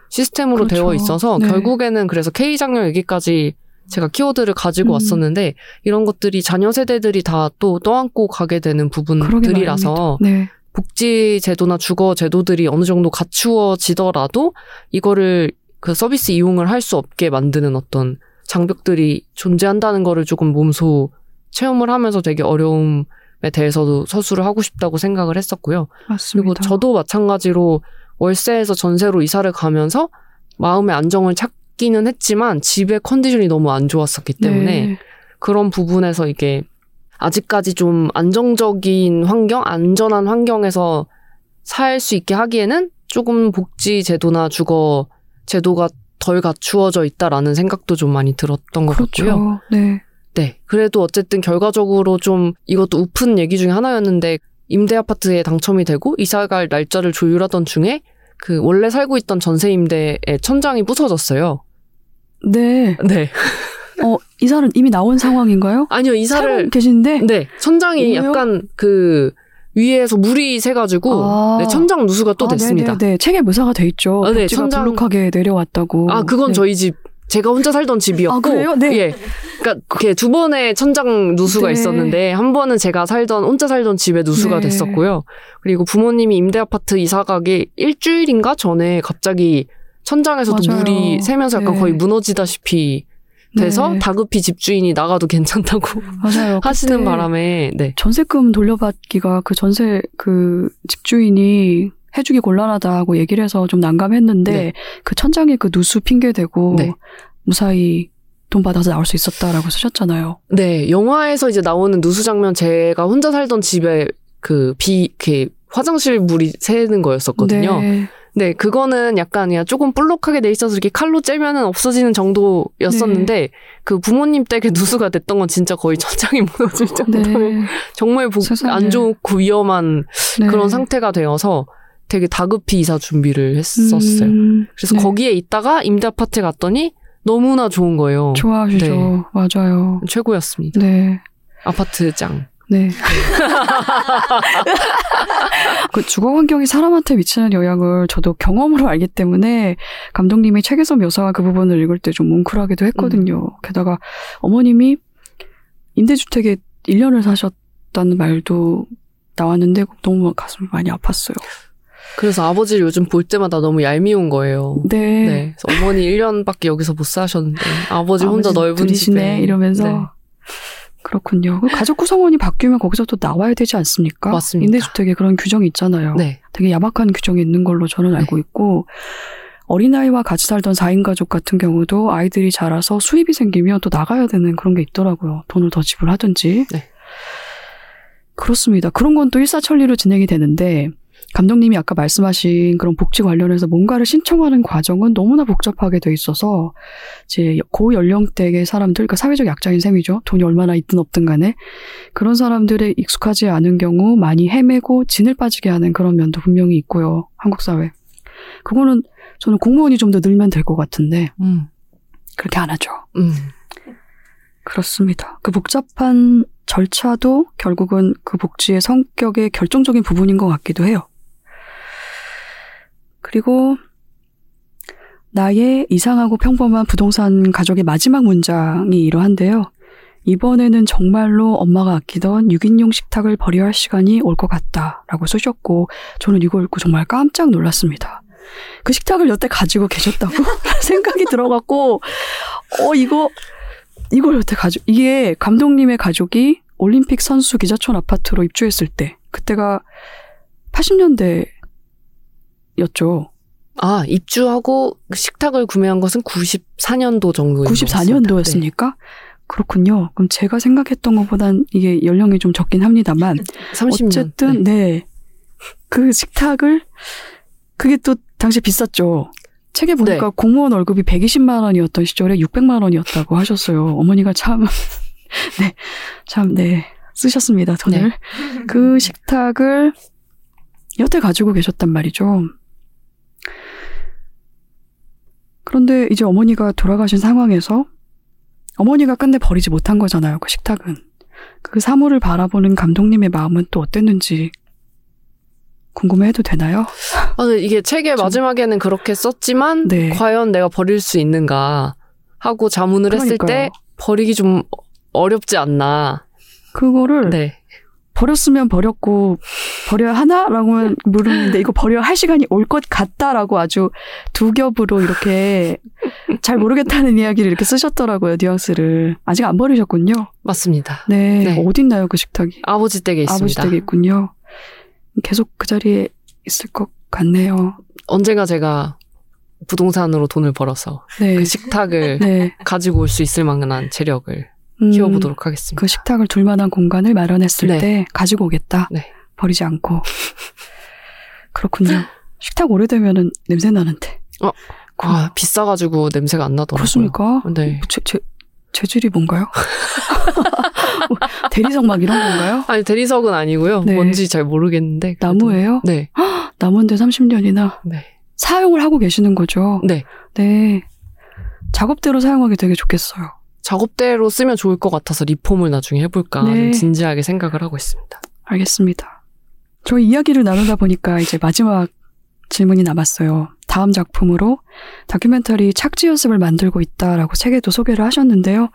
시스템으로 그렇죠. 되어 있어서 네. 결국에는 그래서 K장년 얘기까지 제가 키워드를 가지고 음. 왔었는데 이런 것들이 자녀 세대들이 다 또 떠안고 가게 되는 부분들이라서. 네. 복지 제도나 주거 제도들이 어느 정도 갖추어지더라도 이거를 그 서비스 이용을 할 수 없게 만드는 어떤 장벽들이 존재한다는 거를 조금 몸소 체험을 하면서 되게 어려움에 대해서도 서술을 하고 싶다고 생각을 했었고요. 맞습니다. 그리고 저도 마찬가지로 월세에서 전세로 이사를 가면서 마음의 안정을 찾 기는 했지만 집의 컨디션이 너무 안 좋았었기 때문에 네. 그런 부분에서 이게 아직까지 좀 안정적인 환경, 안전한 환경에서 살 수 있게 하기에는 조금 복지 제도나 주거 제도가 덜 갖추어져 있다라는 생각도 좀 많이 들었던 것 같고요. 그렇죠. 네. 네. 그래도 어쨌든 결과적으로 좀 이것도 우픈 얘기 중에 하나였는데 임대 아파트에 당첨이 되고 이사갈 날짜를 조율하던 중에 그 원래 살고 있던 전세 임대의 천장이 부서졌어요. 네. 네. 어, 이사는 이미 나온 상황인가요? 아니요, 이사를 계신데 네, 천장이 왜요? 약간 그 위에서 물이 새가지고 아. 네, 천장 누수가 또 아, 됐습니다. 네네네. 책에 묘사가 돼 있죠. 아, 네, 천장- 불룩하게 내려왔다고. 아, 그건 네. 저희 집 제가 혼자 살던 집이었고, 아, 그래요? 네. 예, 그러니까 두 번의 천장 누수가 네. 있었는데 한 번은 제가 살던 혼자 살던 집에 누수가 네. 됐었고요. 그리고 부모님이 임대 아파트 이사 가기 일주일인가 전에 갑자기 천장에서도 맞아요. 물이 새면서 약간 네. 거의 무너지다시피 돼서 네. 다급히 집주인이 나가도 괜찮다고 맞아요. 하시는 바람에 네. 전세금 돌려받기가 그 전세 그 집주인이 해주기 곤란하다고 얘기를 해서 좀 난감했는데 네. 그 천장에 그 누수 핑계 대고 네. 무사히 돈 받아서 나올 수 있었다라고 쓰셨잖아요. 네, 영화에서 이제 나오는 누수 장면 제가 혼자 살던 집에 그 비, 이렇게 화장실 물이 새는 거였었거든요. 네. 네, 그거는 약간 그냥 조금 볼록하게 돼 있어서 이렇게 칼로 째면은 없어지는 정도였었는데 네. 그 부모님 댁에 누수가 됐던 건 진짜 거의 천장이 무너질 정도의 네. 정말 복- 세상에. 안 좋고 위험한 네. 그런 상태가 되어서 되게 다급히 이사 준비를 했었어요. 음, 그래서 네. 거기에 있다가 임대 아파트에 갔더니 너무나 좋은 거예요. 좋아하시죠. 네. 맞아요. 최고였습니다. 네. 아파트 짱. 네. 그 주거 환경이 사람한테 미치는 영향을 저도 경험으로 알기 때문에 감독님이 책에서 묘사한 그 부분을 읽을 때 좀 뭉클하기도 했거든요. 음. 게다가 어머님이 임대주택에 1년을 사셨다는 말도 나왔는데 너무 가슴이 많이 아팠어요. 그래서 아버지를 요즘 볼 때마다 너무 얄미운 거예요. 네. 네. 어머니 1년밖에 여기서 못 사셨는데 아버지 혼자 넓은 집에 이러면서 네. 그렇군요. 그 가족 구성원이 바뀌면 거기서 또 나와야 되지 않습니까? 맞습니다. 임대주택에 그런 규정이 있잖아요. 네. 되게 야박한 규정이 있는 걸로 저는 알고 있고 어린아이와 같이 살던 4인 가족 같은 경우도 아이들이 자라서 수입이 생기면 또 나가야 되는 그런 게 있더라고요. 돈을 더 지불하든지. 네. 그렇습니다. 그런 건 또 일사천리로 진행이 되는데 감독님이 아까 말씀하신 그런 복지 관련해서 뭔가를 신청하는 과정은 너무나 복잡하게 돼 있어서 이제 고연령대의 사람들, 그러니까 사회적 약자인 셈이죠. 돈이 얼마나 있든 없든 간에 그런 사람들의 익숙하지 않은 경우 많이 헤매고 진을 빠지게 하는 그런 면도 분명히 있고요. 한국 사회. 그거는 저는 공무원이 좀 더 늘면 될 것 같은데 음. 그렇게 안 하죠. 음. 그렇습니다. 그 복잡한 절차도 결국은 그 복지의 성격의 결정적인 부분인 것 같기도 해요. 그리고 나의 이상하고 평범한 부동산 가족의 마지막 문장이 이러한데요. 이번에는 정말로 엄마가 아끼던 6인용 식탁을 버려야 할 시간이 올 것 같다라고 쓰셨고 저는 이거 읽고 정말 깜짝 놀랐습니다. 그 식탁을 여태 가지고 계셨다고 생각이 들어갔고 어 이거 이걸 여태 가지고 이게 감독님의 가족이 올림픽 선수 기자촌 아파트로 입주했을 때 그때가 80년대 였죠. 아, 입주하고 식탁을 구매한 것은 94년도 정도인 것 같습니다. 94년도였습니까? 그렇군요. 그럼 제가 생각했던 것보단 이게 연령이 좀 적긴 합니다만 30년. 어쨌든 네. 그 식탁을 그게 또 당시 비쌌죠. 책에 보니까 네. 공무원 월급이 120만 원이었던 시절에 600만 원이었다고 하셨어요. 어머니가 참 네. 참 네. 쓰셨습니다. 돈을. 네. 그 식탁을 여태 가지고 계셨단 말이죠. 그런데 이제 어머니가 돌아가신 상황에서 어머니가 끝내 버리지 못한 거잖아요. 그 식탁은. 그 사물을 바라보는 감독님의 마음은 또 어땠는지 궁금해해도 되나요? 아, 이게 책의 좀- 마지막에는 그렇게 썼지만 네. 과연 내가 버릴 수 있는가 하고 자문을 했을 때 그러니까요. 버리기 좀 어렵지 않나. 그거를 네. 버렸으면 버렸고 버려야 하나라고 물었는데 이거 버려야 할 시간이 올 것 같다라고 아주 두 겹으로 이렇게 잘 모르겠다는 이야기를 이렇게 쓰셨더라고요 뉘앙스를 아직 안 버리셨군요. 맞습니다. 네, 네. 어딨나요 그 식탁이? 아버지 댁에 있습니다. 아버지 댁에 있군요. 계속 그 자리에 있을 것 같네요. 언젠가 제가 부동산으로 돈을 벌어서 네, 그 식탁을 네, 가지고 올 수 있을 만한 재력을 음, 키워보도록 하겠습니다. 그 식탁을 둘 만한 공간을 마련했을 네. 때 가지고 오겠다. 네. 버리지 않고. 그렇군요. 식탁 오래되면은 냄새 나는데. 어, 아, 비싸가지고 냄새가 안 나더라고요. 그렇습니까? 네. 제, 제, 재질이 뭔가요? 대리석 막 이런 건가요? 아니, 대리석은 아니고요. 네. 뭔지 잘 모르겠는데. 그래도- 나무예요? 네. 나무인데 30년이나 네. 사용을 하고 계시는 거죠? 네. 네. 작업대로 사용하기 되게 좋겠어요. 작업대로 쓰면 좋을 것 같아서 리폼을 나중에 해볼까 네. 좀 진지하게 생각을 하고 있습니다. 알겠습니다. 저희 이야기를 나누다 보니까 이제 마지막 질문이 남았어요. 다음 작품으로 다큐멘터리 착지 연습을 만들고 있다라고 책에도 소개를 하셨는데요.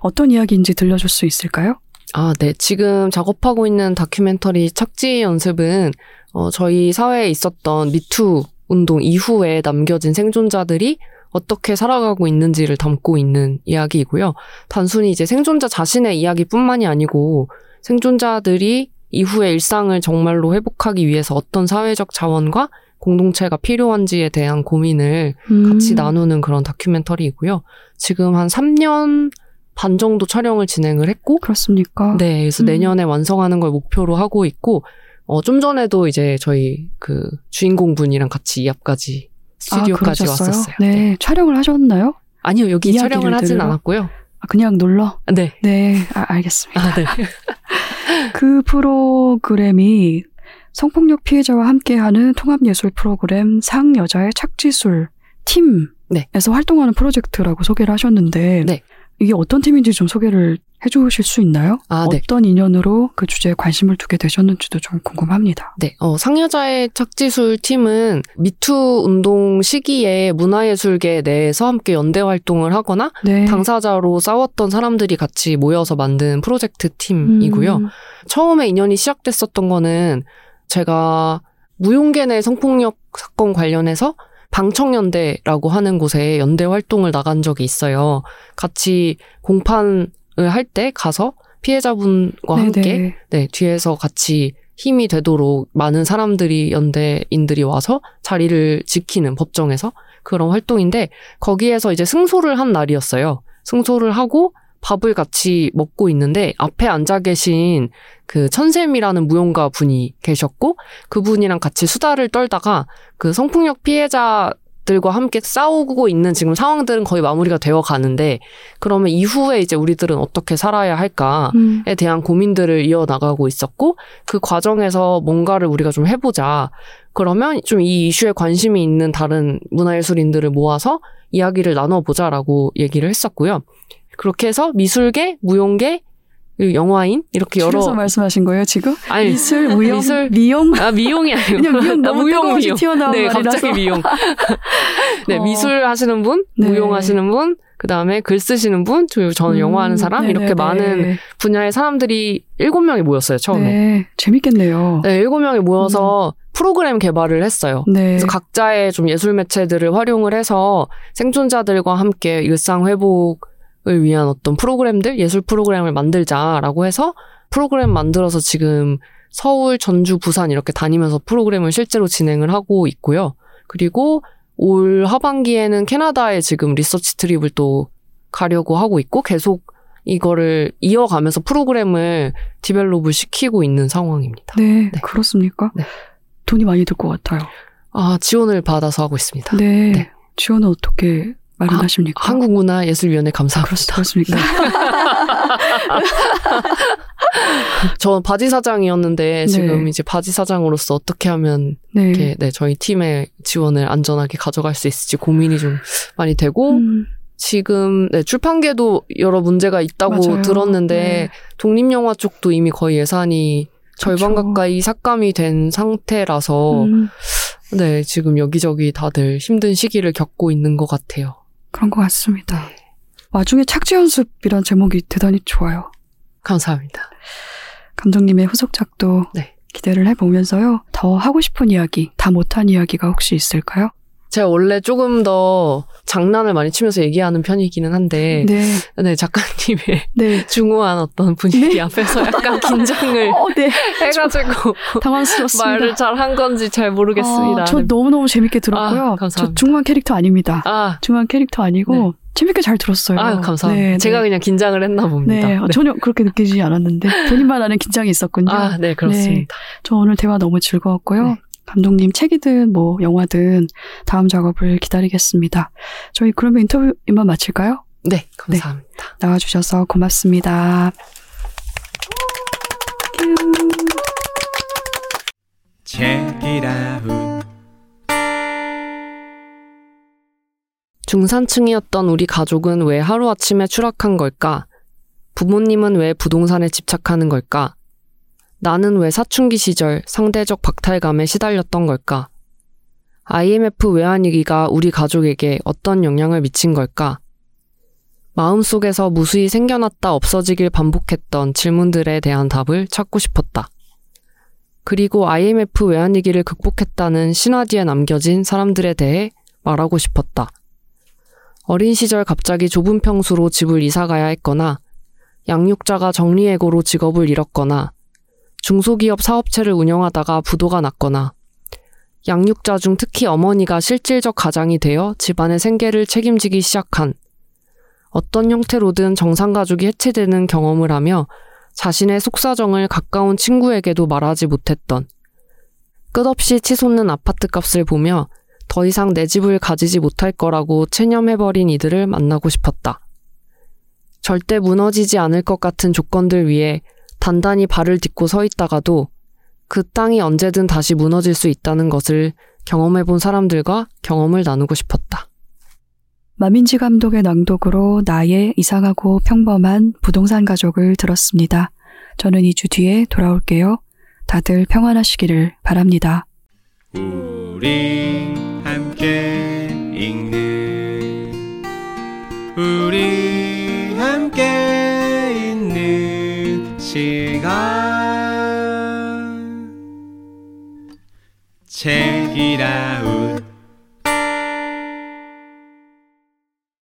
어떤 이야기인지 들려줄 수 있을까요? 아, 네. 지금 작업하고 있는 다큐멘터리 착지 연습은 어, 저희 사회에 있었던 미투 운동 이후에 남겨진 생존자들이 어떻게 살아가고 있는지를 담고 있는 이야기이고요. 단순히 이제 생존자 자신의 이야기뿐만이 아니고 생존자들이 이후의 일상을 정말로 회복하기 위해서 어떤 사회적 자원과 공동체가 필요한지에 대한 고민을 같이 음, 나누는 그런 다큐멘터리이고요. 지금 한 3년 반 정도 촬영을 진행을 했고, 그렇습니까? 네, 그래서 음. 내년에 완성하는 걸 목표로 하고 있고, 어, 좀 전에도 이제 저희 그 주인공 분이랑 같이 이 앞까지 스튜디오까지 아? 왔었어요. 네. 촬영을 하셨나요? 아니요, 여기 촬영을 하진 들으러? 않았고요. 아, 그냥 놀러? 네. 네, 아, 알겠습니다. 아, 네. 그 프로그램이 성폭력 피해자와 함께하는 통합예술 프로그램 상여자의 착지술 팀에서 네. 활동하는 프로젝트라고 소개를 하셨는데 네. 이게 어떤 팀인지 좀 소개를 해주실 수 있나요? 아, 네. 어떤 인연으로 그 주제에 관심을 두게 되셨는지도 좀 궁금합니다. 네, 어, 상여자의 착지술 팀은 미투 운동 시기에 문화예술계 내에서 함께 연대 활동을 하거나 네. 당사자로 싸웠던 사람들이 같이 모여서 만든 프로젝트 팀이고요. 음, 처음에 인연이 시작됐었던 거는 제가 무용계 내 성폭력 사건 관련해서 방청연대라고 하는 곳에 연대 활동을 나간 적이 있어요. 같이 공판을 할 때 가서 피해자분과 네네. 함께 네, 뒤에서 같이 힘이 되도록 많은 사람들이 연대인들이 와서 자리를 지키는 법정에서 그런 활동인데 거기에서 이제 승소를 한 날이었어요. 승소를 하고 밥을 같이 먹고 있는데 앞에 앉아 계신 그 천샘이라는 무용가 분이 계셨고 그분이랑 같이 수다를 떨다가 그 성폭력 피해자 들과 함께 싸우고 있는 지금 상황들은 거의 마무리가 되어 가는데 그러면 이후에 이제 우리들은 어떻게 살아야 할까 음, 에 대한 고민들을 이어 나가고 있었고 그 과정에서 뭔가를 우리가 좀 해보자. 그러면 좀 이 이슈에 관심이 있는 다른 문화예술인들을 모아서 이야기를 나눠보자라고 얘기를 했었고요. 그렇게 해서 미술계, 무용계, 그리고 영화인 이렇게 여러 말씀하신 거예요 지금? 아니 미술, 무용, 미술- 미용? 아 미용이 아니고 그냥 미용 아, 너무 무용, 뜬금없이 미용. 튀어나온 네 말이라서. 갑자기 미용 네 어. 미술 하시는 분 네. 무용 하시는 분 그 다음에 글 쓰시는 분 그리고 저는 영화 하는 사람 음, 이렇게. 많은 분야의 사람들이 일곱 명이 모였어요 처음에 네, 재밌겠네요. 네, 일곱 명이 모여서 프로그램 개발을 했어요. 네. 그래서 각자의 좀 예술 매체들을 활용을 해서 생존자들과 함께 일상 회복을 위한 어떤 프로그램들, 예술 프로그램을 만들자라고 해서 프로그램 만들어서 지금 서울, 전주, 부산 이렇게 다니면서 프로그램을 실제로 진행을 하고 있고요. 그리고 올 하반기에는 캐나다에 지금 research trip을 또 가려고 하고 있고 계속 이거를 이어가면서 프로그램을 develop을 시키고 있는 상황입니다. 네, 네. 그렇습니까? 네. 돈이 많이 들 것 같아요. 아, 지원을 받아서 하고 있습니다. 네. 네. 지원은 어떻게 마련하십니까? 한국문화예술위원회 아, 감사합니다. 그렇, 그렇습니까? 저 바지 사장이었는데 네. 지금 이제 바지 사장으로서 어떻게 하면 네. 이렇게 네, 저희 팀의 지원을 안전하게 가져갈 수 있을지 고민이 좀 많이 되고 음, 지금 네, 출판계도 여러 문제가 있다고 맞아요. 들었는데 네. 독립영화 쪽도 이미 거의 예산이 절반 그쵸. 가까이 삭감이 된 상태라서 음, 네 지금 여기저기 다들 힘든 시기를 겪고 있는 것 같아요. 그런 것 같습니다. 와중에 착지 연습이란 제목이 대단히 좋아요. 감사합니다. 감독님의 후속작도 네. 기대를 해보면서요. 더 하고 싶은 이야기, 다 못한 이야기가 혹시 있을까요? 제가 원래 조금 더 장난을 많이 치면서 얘기하는 편이기는 한데 네. 네, 작가님의 네. 중후한 어떤 분위기 네. 앞에서 약간 긴장을 어, 네. 해가지고 당황스럽습니다. 말을 잘 한 건지 잘 모르겠습니다. 아, 저 네. 너무 너무 재밌게 들었고요. 아, 저 감사합니다. 중후한 캐릭터 아닙니다. 아, 중후한 캐릭터 아니고 네. 재밌게 잘 들었어요. 아, 감사합니다. 네, 제가 네. 그냥 긴장을 했나 봅니다. 네, 어, 전혀 그렇게 느끼지 않았는데 본인만 아는 긴장이 있었군요. 아, 네, 그렇습니다. 저 오늘 대화 너무 즐거웠고요. 네. 감독님 책이든 뭐 영화든 다음 작업을 기다리겠습니다. 저희 그러면 인터뷰 이만 마칠까요? 네, 감사합니다. 나와주셔서 고맙습니다. 중산층이었던 우리 가족은 왜 하루아침에 추락한 걸까? 부모님은 왜 부동산에 집착하는 걸까? 나는 왜 사춘기 시절 상대적 박탈감에 시달렸던 걸까? IMF 외환위기가 우리 가족에게 어떤 영향을 미친 걸까? 마음속에서 무수히 생겨났다 없어지길 반복했던 질문들에 대한 답을 찾고 싶었다. 그리고 IMF 외환위기를 극복했다는 신화 뒤에 남겨진 사람들에 대해 말하고 싶었다. 어린 시절 갑자기 좁은 평수로 집을 이사 가야 했거나 양육자가 정리해고로 직업을 잃었거나 중소기업 사업체를 운영하다가 부도가 났거나 양육자 중 특히 어머니가 실질적 가장이 되어 집안의 생계를 책임지기 시작한 어떤 형태로든 정상가족이 해체되는 경험을 하며 자신의 속사정을 가까운 친구에게도 말하지 못했던 끝없이 치솟는 아파트 값을 보며 더 이상 내 집을 가지지 못할 거라고 체념해버린 이들을 만나고 싶었다. 절대 무너지지 않을 것 같은 조건들 위에 단단히 발을 딛고 서 있다가도 그 땅이 언제든 다시 무너질 수 있다는 것을 경험해 본 사람들과 경험을 나누고 싶었다. 마민지 감독의 낭독으로 나의 이상하고 평범한 부동산 가족을 들었습니다. 저는 2주 뒤에 돌아올게요. 다들 평안하시기를 바랍니다. 우리 함께 읽는 우리 함께 시간. 책이라